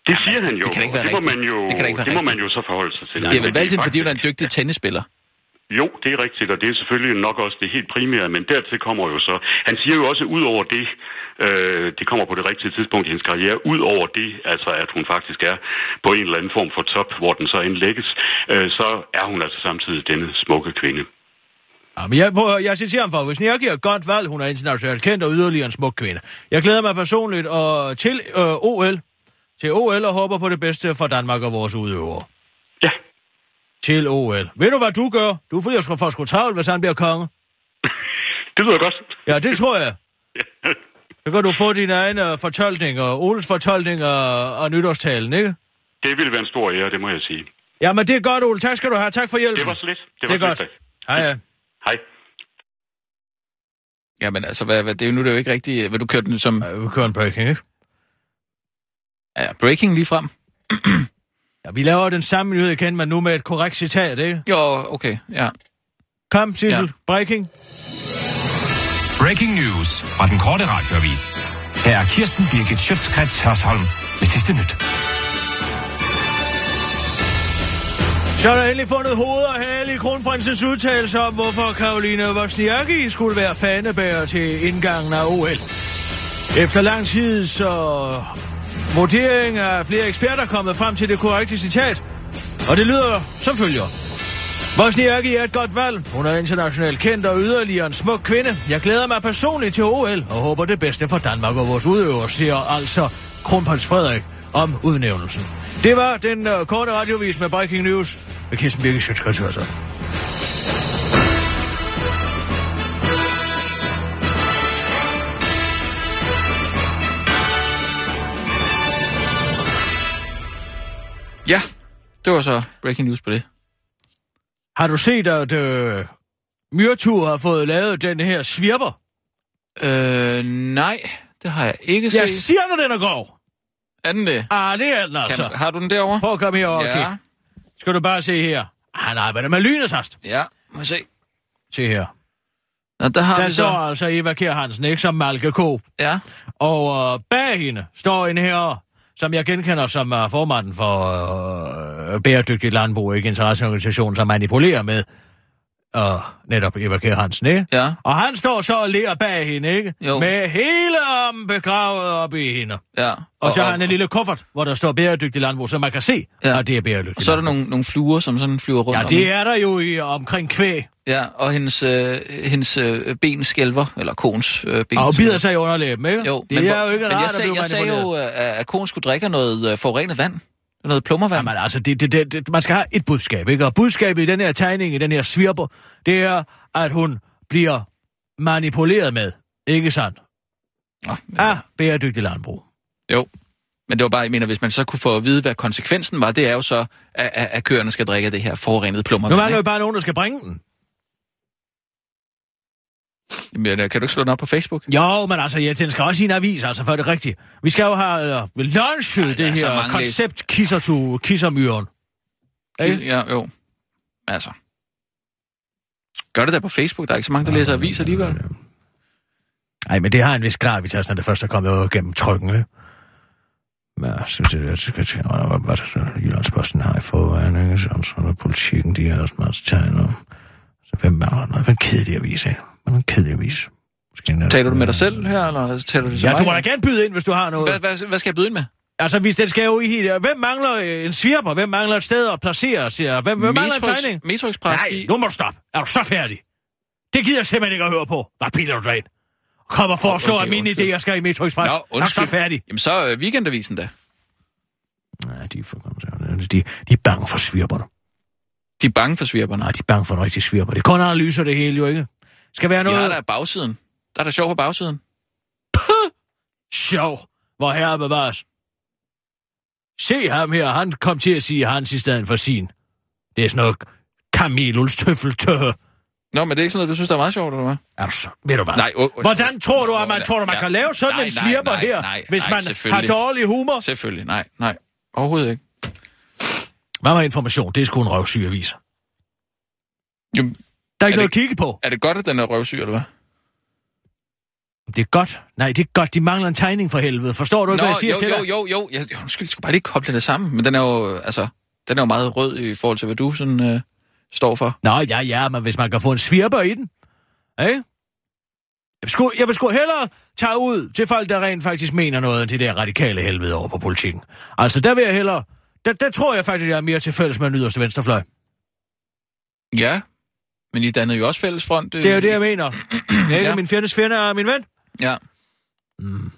Det siger han jo, det kan ikke være det må, rigtigt. man jo, Det kan ikke være det må man rigtigt. jo så forholde sig til. De har valgt hende, fordi hun er en dygtig tennisspiller. Jo, det er rigtigt, og det er selvfølgelig nok også det helt primære, men dertil kommer jo så... Han siger jo også ud over det, øh, det kommer på det rigtige tidspunkt i hendes karriere, ud over det, altså at hun faktisk er på en eller anden form for top, hvor den så indlægges, øh, så er hun altså samtidig denne smukke kvinde. Ah, Jamen, jeg, jeg citerer ham for, hvis Njergi er et godt valg, hun er internationalt kendt og yderligere en smuk kvinde. Jeg glæder mig personligt og til øh, OL, til OL og håber på det bedste for Danmark og vores udøvere. Ja. Til OL. Ved du, hvad du gør? Du får jo for sgu travlt, hvis han bliver konge. Det lyder godt. Ja, det tror jeg. Så kan du få din egen uh, fortolkning og Oles fortolkning af, af nytårstalen, ikke? Det ville være en stor ære, det må jeg sige. Jamen, det er godt, Ole. Tak skal du have. Tak for hjælpen. Det var så lidt. Det, Det var er så godt. lidt. Hej, ja. Hej. Jamen altså, hvad, hvad, det er jo nu er det jo ikke rigtigt... Vil du køre den som... Ja, vi kører en breaking, ikke? Ja, breaking lige frem. Ja, vi laver den samme nyhed igen, men nu med et korrekt citat, ikke? Jo, okay, ja. Kom, Sissel. Ja. Breaking. Breaking news fra den korte radioavis. Her er Kirsten Birgit Schøtzgrads Hørsholm med sidste nyt. Så er der endelig fundet hoved og hale i kronprinsens udtalelse om, hvorfor Karoline Wozniacki skulle være fanebærer til indgangen af OL. Efter lang tids uh, vurdering af flere eksperter kommet frem til det korrekte citat, og det lyder som følger. Bosniaki er et godt valg. Hun er internationalt kendt og yderligere en smuk kvinde. Jeg glæder mig personligt til OL og håber det bedste for Danmark og vores udøvere, siger altså kronprins Frederik om udnævnelsen. Det var den uh, korte radiovis med Breaking News med Kirsten Birke Sjøtskrets Ja, det var så breaking news på det. Har du set, at øh, Myrtur har fået lavet den her svirper? Øh, nej, det har jeg ikke set. Jeg siger, når den er grov. Er den det? Ah, det er den Kan, altså. har du den derovre? Prøv at komme herover Ja. kigge. Skal du bare se her. Han arbejder med lynets hast. Ja, må se. Se her. Nå, der har Der vi står så... altså Eva Kjær Hansen, ikke som Malke K. Ja, Og øh, bag hende står en her, som jeg genkender som uh, formanden for øh, Bæredygtigt Landbrug, ikke interesseorganisation, som manipulerer med øh, netop Eva Kjær Hansen, ikke? ja, Og han står så og ler bag hende, ikke? Jo. Med hele armen begravet op i hende. ja. Og, så har han en lille kuffert, hvor der står bæredygtig landbrug, så man kan se, Ja. at det er bæredygtigt Og så er der nogle, nogle fluer, som sådan flyver rundt Ja, om. det er der jo i, omkring kvæg. Ja, og hendes, øh, hendes øh, ben skælver, eller koens øh, ben. Og bider sig i underlæben, ikke? Jo, det men, er jo ikke rart jeg at sagde, blive jeg sagde jo, øh, at konen skulle drikke noget øh, forurenet vand. Noget plummervand. Jamen altså, det, det, det, det, man skal have et budskab, ikke? Og budskabet i den her tegning, i den her svirper, det er, at hun bliver manipuleret med. Ikke sandt? Nå, Af bæredygtig landbrug. Jo, men det var bare, jeg mener, hvis man så kunne få at vide, hvad konsekvensen var, det er jo så, at, at, at køerne skal drikke det her forurenede Nu plummervand. mangler jo bare nogen, der skal bringe den. Jamen, øh, kan du ikke slå den op på Facebook? Jo, men altså, ja, den skal også i en avis, altså, for det rigtigt. Vi skal jo have uh, launchet der det er her koncept kisser to kissermyren. Ikke? Ja, jo. Altså. Gør det der på Facebook. Der er ikke så mange, der læser aviser alligevel. Nej, men det har en vis gravitas, når det først er kommet gennem trykken, ikke? Men jeg synes, det er, skal tænke, hvad det så Jyllandsposten har i forvejen, ikke? Så, så er politikken, de har også meget tegn om. Så hvem mangler noget? Hvad en kedelig avis, ikke? Hvad en kedelig avis? Måske en, Taler du med dig selv her, eller taler du til Ja, mig? du må da gerne byde ind, hvis du har noget. Hvad, hvad, hvad skal jeg byde ind med? Altså, hvis den skal jo i helt... Hvem mangler en svirper? Hvem mangler et sted at placere? Siger jeg. Hvem, hvem mangler en tegning? Metro Express, Nej, nu må du stoppe. Er du så færdig? Det gider jeg simpelthen ikke at høre på. Hvad biler du dig ind? Kom og foreslå, Okay, at mine undskyld. idéer skal i Metro Express. Nå, er du så undskyld. færdig? Jamen, så øh, weekendavisen da. Nej, de er, for, de, de er bange for svirperne. De er bange for svirperne. Nej, de er bange for en rigtig svirper. Det er kun analyser det hele jo, ikke? Skal være noget har der bagsiden. Der er der sjov på bagsiden. sjov, hvor herre bevares. Se ham her, han kom til at sige hans i stedet for sin. Det er sådan noget kameluls tøffeltø. Nå, men det er ikke sådan noget, du synes, der er meget sjovt, eller hvad? Er du så? Ved du hvad? Nej, oh, oh, Hvordan tror du, at man, tror du, man ja. kan lave sådan Nej, en nej, svirper nej, her, nej, hvis nej, man har dårlig humor? Selvfølgelig, nej, nej. Overhovedet ikke. Hvad med information? Det er sgu en røvsyg avis. Jamen, Der er ikke Er noget at kigge på. er det godt, at den er røvsyg, eller hvad? Det er godt. Nej, det er godt. De mangler en tegning for helvede. Forstår du ikke, Nå, hvad jeg siger jo, til jo, dig? jo, jo. Jeg, jo, undskyld, jeg skulle bare lige koble det sammen. Men den er jo, altså, den er jo meget rød i forhold til, hvad du sådan øh, står for. Nå, ja, ja, men hvis man kan få en svirper i den. Ikke? Jeg vil, sgu, jeg vil sgu hellere tage ud til folk, der rent faktisk mener noget, end til det der radikale helvede over på politikken. Altså, der vil jeg hellere... Der, der tror jeg faktisk, jeg er mere til fælles med den yderste venstrefløj. Ja, men I dannede jo også fælles front. Det er jo det, jeg mener. Jeg er Ja. min fjendes fjende er min ven. Ja. Mm.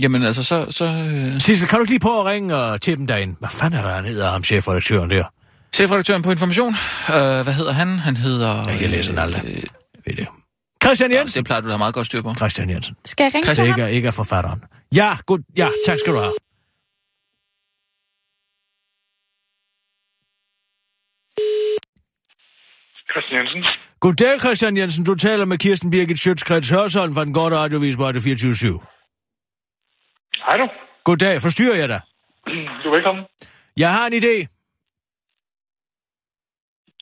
Jamen altså, så... så øh... Sissel, kan du ikke lige prøve at ringe og til dem derinde? Hvad fanden er der, han hedder, ham chefredaktøren der? Chefredaktøren på Information. Øh, hvad hedder han? Han hedder... Jeg kan læse den aldrig. Øh, Ved det. Christian Jensen. det plejer du da meget godt styr på. Christian Jensen. Skal jeg ringe Det til er ham? ikke, ikke er forfatteren. Ja, god, ja, tak skal du have. Christian Jensen. Goddag, Christian Jensen. Du taler med Kirsten Birgit Schøtzgrads Hørsholm fra den korte radiovis på Radio 24 Hej du. Goddag, forstyrrer jeg dig? Du er velkommen. Jeg har en idé.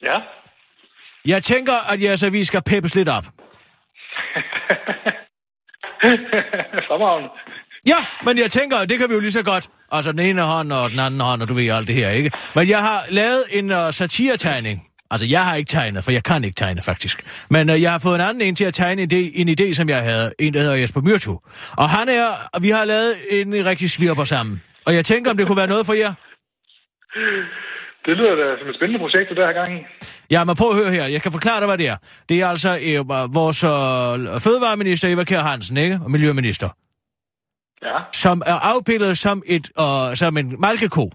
Ja. Jeg tænker, at jeres avis skal peppes lidt op. Fremragende. Ja, men jeg tænker, at det kan vi jo lige så godt. Altså den ene hånd og den anden hånd, og du ved alt det her, ikke? Men jeg har lavet en uh, satiretegning. Altså, jeg har ikke tegnet, for jeg kan ikke tegne, faktisk. Men uh, jeg har fået en anden en til at tegne en idé, en idé, som jeg havde. En, der hedder Jesper Myrtu. Og han er... og Vi har lavet en rigtig svirper sammen. Og jeg tænker, om det kunne være noget for jer. Det lyder da som et spændende projekt, det der gang. Ja, men prøv at høre her. Jeg kan forklare dig, hvad det er. Det er altså øh, vores øh, fødevareminister Eva Kjær Hansen, ikke? Og miljøminister. Ja. Som er afbildet som, et, øh, som en malkeko.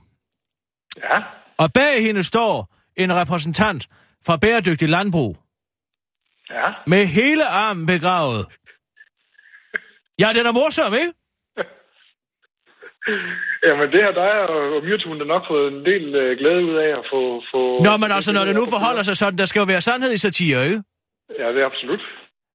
Ja. Og bag hende står en repræsentant fra Bæredygtig Landbrug. Ja. Med hele armen begravet. Ja, den er morsom, ikke? Jamen det har dig og, og Myrtun da nok fået en del øh, glæde ud af at få... få Nå, men altså, når det nu forholder sig sådan, der skal jo være sandhed i satire, ikke? Ja, det er absolut.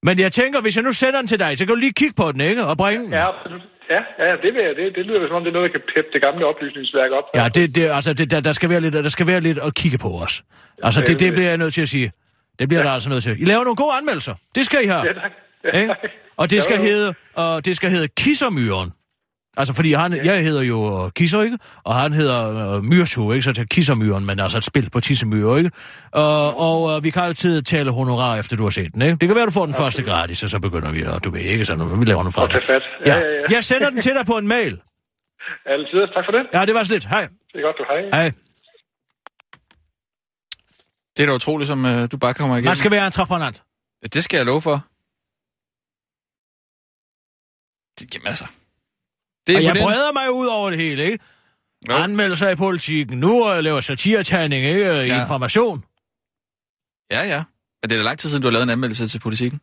Men jeg tænker, hvis jeg nu sender den til dig, så kan du lige kigge på den, ikke? Og bringe den. Ja, absolut. Ja, ja, det, vil jeg, det, det lyder som om, det er noget, der kan peppe det gamle oplysningsværk op. Ja, det, det, altså, det, der, der, skal være lidt, der skal være lidt at kigge på os. Altså, det, det bliver jeg nødt til at sige. Det bliver ja. der altså nødt til. I laver nogle gode anmeldelser. Det skal I have. Ja, tak. Ja, tak. Og det skal Jo, jo. hedde, og det skal hedde Kissermyren. Altså, fordi han, jeg hedder jo øh, Kisser, ikke? Og han hedder uh, Myrto, ikke? Så det er Kissermyren, men altså et spil på Tissemyre, ikke? Uh, og uh, vi kan altid tale honorar, efter du har set den, ikke? Det kan være, du får den første gratis, og så begynder vi, og du ved ikke, så nu, vi laver den fra Og fat. Ja, ja, ja. Jeg sender den til dig på en mail. Altid. Tak for det. Ja, det var slet. Hej. Det er godt, du hej. Hej. Det er da utroligt, som øh, du bare kommer igennem. Man skal være entreprenant. Ja, Det skal jeg love for. Det, jamen altså. Det Og jeg breder mig ud over det hele, ikke? Jo. Anmeldelser i politikken. Nu og laver satiretagning, ikke? Ja. information. Ja, ja. Men det er da lang tid siden, du har lavet en anmeldelse til politikken.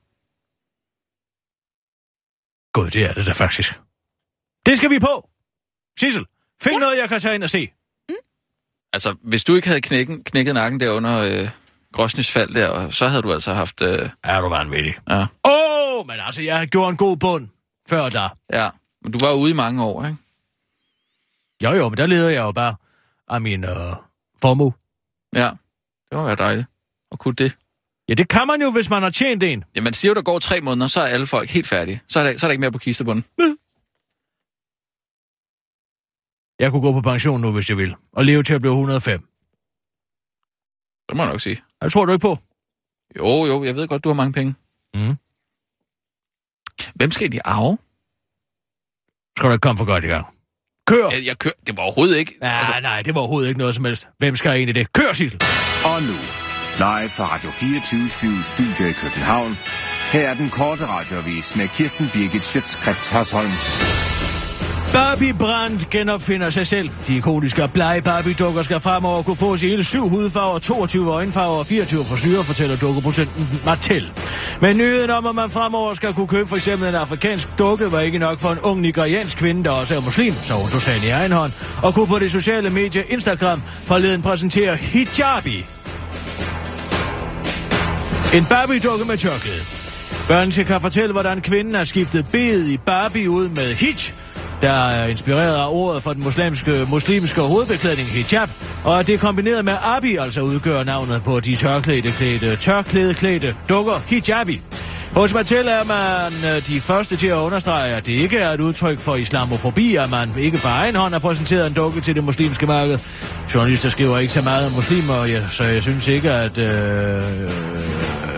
Gud, det er det da faktisk. Det skal vi på. Sissel, find ja. noget, jeg kan tage ind og se. Altså, hvis du ikke havde knækken, knækket nakken der under øh, Grosnys fald der, så havde du altså haft... Øh, Er du vanvittig? ja, Åh, oh, men altså, jeg har gjort en god bund før der. ja. Du var ude i mange år, ikke? Jo, jo, men der leder jeg jo bare af min øh, formue. Ja, det må være dejligt at kunne det. Ja, det kan man jo, hvis man har tjent en. Ja, man siger jo, der går tre måneder, så er alle folk helt færdige. Så er der, så er der ikke mere på kistebunden. Jeg kunne gå på pension nu, hvis jeg vil. Og leve til at blive 105. Det må jeg nok sige. Jeg tror du ikke på. Jo, jo, jeg ved godt, du har mange penge. Mm. Hvem skal de arve? Skal du ikke komme for godt i gang? Kør! Jeg, jeg kører... Det var overhovedet ikke... Ja, altså... nej, det var overhovedet ikke noget som helst. Hvem skal egentlig det? Kør, Sissel! Og nu, live fra Radio 24 Studio i København. Her er den korte radiovis med Kirsten Birgit Schøtzgrads Hasholm. Barbie Brand genopfinder sig selv. De ikoniske blege Barbie-dukker skal fremover kunne fås i hele syv hudfarver, 22 øjenfarver og 24 frisyrer, fortæller dukkeprocenten Mattel. Men nyheden om, at man fremover skal kunne købe for eksempel en afrikansk dukke, var ikke nok for en ung nigeriansk kvinde, der også er muslim, så hun tog sagen i egen hånd, og kunne på det sociale medie Instagram forleden præsentere hijabi. En Barbie-dukke med tørklæde. Børnene kan fortælle, hvordan kvinden har skiftet bed i Barbie ud med hijab, der er inspireret af ordet for den muslimske, muslimske hovedbeklædning hijab, og det det kombineret med abi altså udgør navnet på de tørklædeklædte, tørklædeklædte dukker hijabi. Hos Mattel er man øh, de første til at understrege, at det ikke er et udtryk for islamofobi, at man ikke for egen hånd har præsenteret en dukke til det muslimske marked. Journalister skriver ikke så meget om muslimer, ja, så jeg synes ikke, at... Øh,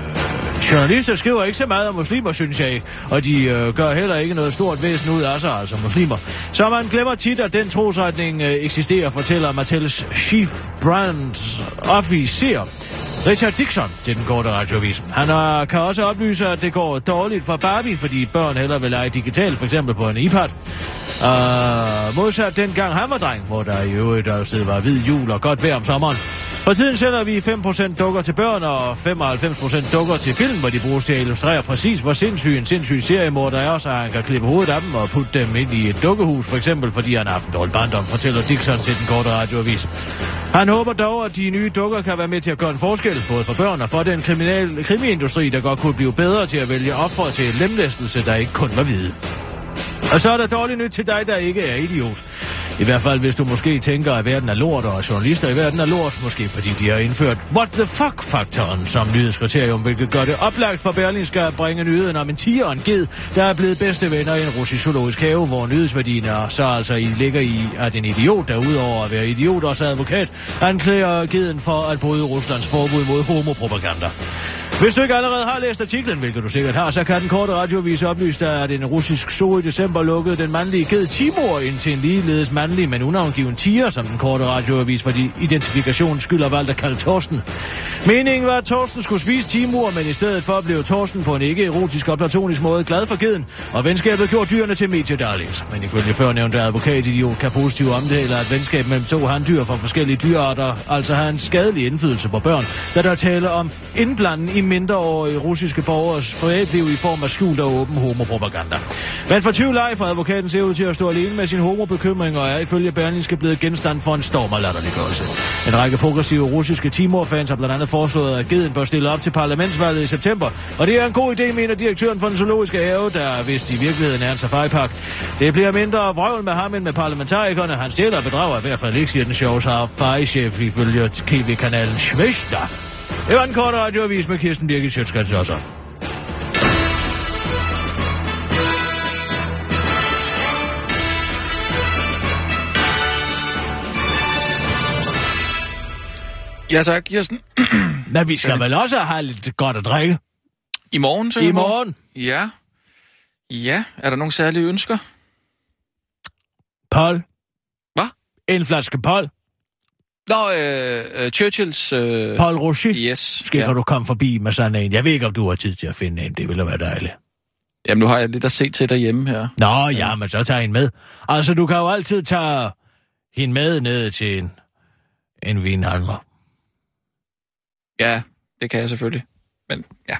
Journalister skriver ikke så meget om muslimer, synes jeg ikke, og de øh, gør heller ikke noget stort væsen ud af sig, altså muslimer. Så man glemmer tit, at den trosretning øh, eksisterer, fortæller Mattels chief brand officer. Richard Dixon til den korte radiovis. Han er, kan også oplyse, at det går dårligt for Barbie, fordi børn hellere vil lege digitalt, for eksempel på en iPad. Uh, modsat dengang han var dreng, hvor der i øvrigt altid var hvid jul og godt vejr om sommeren. For tiden sender vi 5% dukker til børn og 95% dukker til film, hvor de bruges til at illustrere præcis, hvor sindssyg en sindssyg seriemorder er, så han kan klippe hovedet af dem og putte dem ind i et dukkehus, for eksempel fordi han har haft en dårlig barndom, fortæller Dixon til den korte radioavis. Han håber dog, at de nye dukker kan være med til at gøre en forskel, både for børn og for den kriminelle krimiindustri, der godt kunne blive bedre til at vælge ofre til en lemlæstelse, der ikke kun var hvide. Og så er der dårligt nyt til dig, der ikke er idiot. I hvert fald, hvis du måske tænker, at verden er lort, og journalister i verden er lort, måske fordi de har indført what the fuck-faktoren som nyhedskriterium, hvilket gør det oplagt for Berlingske at bringe nyheden om en tiger og en ged, der er blevet bedste venner i en russisk zoologisk have, hvor nyhedsværdien er så altså i ligger i, at en idiot, der udover at være idiot også advokat, anklager geden for at bryde Ruslands forbud mod homopropaganda. Hvis du ikke allerede har læst artiklen, hvilket du sikkert har, så kan den korte radiovis oplyse dig, at en russisk zoo i december lukkede den mandlige ged Timur ind til en ligeledes mandlig, men unavngiven tiger, som den korte radioavis for de skylder skyld valgt at kalde Torsten. Meningen var, at Torsten skulle spise Timur, men i stedet for blev Torsten på en ikke-erotisk og platonisk måde glad for geden, og venskabet gjorde dyrene til mediedarlings. Men ifølge førnævnte advokatidiot kan positivt omtale, at venskab mellem to handdyr fra forskellige dyrearter altså har en skadelig indflydelse på børn, da der taler om indblanden i mindreårige russiske borgers forældliv i form af skjult og åben homopropaganda. Men for tvivl ej, for advokaten ser ud til at stå alene med sin homobekymring og er ifølge Berlingske blevet genstand for en storm og latterliggørelse. En række progressive russiske Timor-fans har blandt andet foreslået, at geden bør stille op til parlamentsvalget i september. Og det er en god idé, mener direktøren for den zoologiske have, der hvis i virkeligheden er en safari-park. Det bliver mindre vrøvl med ham end med parlamentarikerne. Han stjæler og bedrager i hvert fald ikke, siger den shows safari-chef ifølge tv-kanalen Svesta. Det var en kort radioavis med Kirsten Birgit Sjøtskrets også. Ja tak, Kirsten. Men vi skal vel også have lidt godt at drikke? I morgen, så? I morgen? Ja. Ja, er der nogle særlige ønsker? Pol. Hvad? En flaske pol. Nå, øh, øh, Churchills... Øh, Paul Rocher? Yes. Skal ja. ja. du komme forbi med sådan en? Jeg ved ikke, om du har tid til at finde en. Det ville være dejligt. Jamen, nu har jeg lidt at se til derhjemme her. Nå, ja, men så tag en med. Altså, du kan jo altid tage hende med ned til en, en vinhandler. Ja, det kan jeg selvfølgelig. Men ja.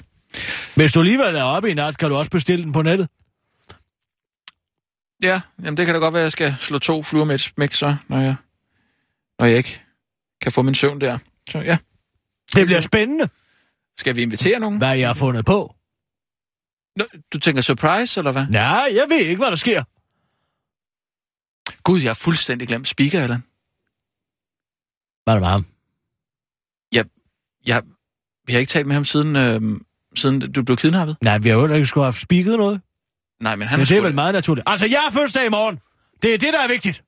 Hvis du alligevel er oppe i nat, kan du også bestille den på nettet. Ja, jamen det kan da godt være, at jeg skal slå to fluer med et smæk, så, når jeg, når jeg ikke kan få min søvn der. Så ja. Det bliver spændende. Skal vi invitere nogen? Hvad jeg har fundet på. Nå, du tænker surprise, eller hvad? Nej, jeg ved ikke, hvad der sker. Gud, jeg har fuldstændig glemt speaker, Allan. Hvad er der med ham? Jeg, jeg, vi har ikke talt med ham siden, øh, siden du blev kidnappet. Nej, vi har jo ikke skulle have spiket noget. Nej, men han Men er det er vel meget naturligt. Altså, jeg har fødselsdag i morgen. Det er det, der er vigtigt.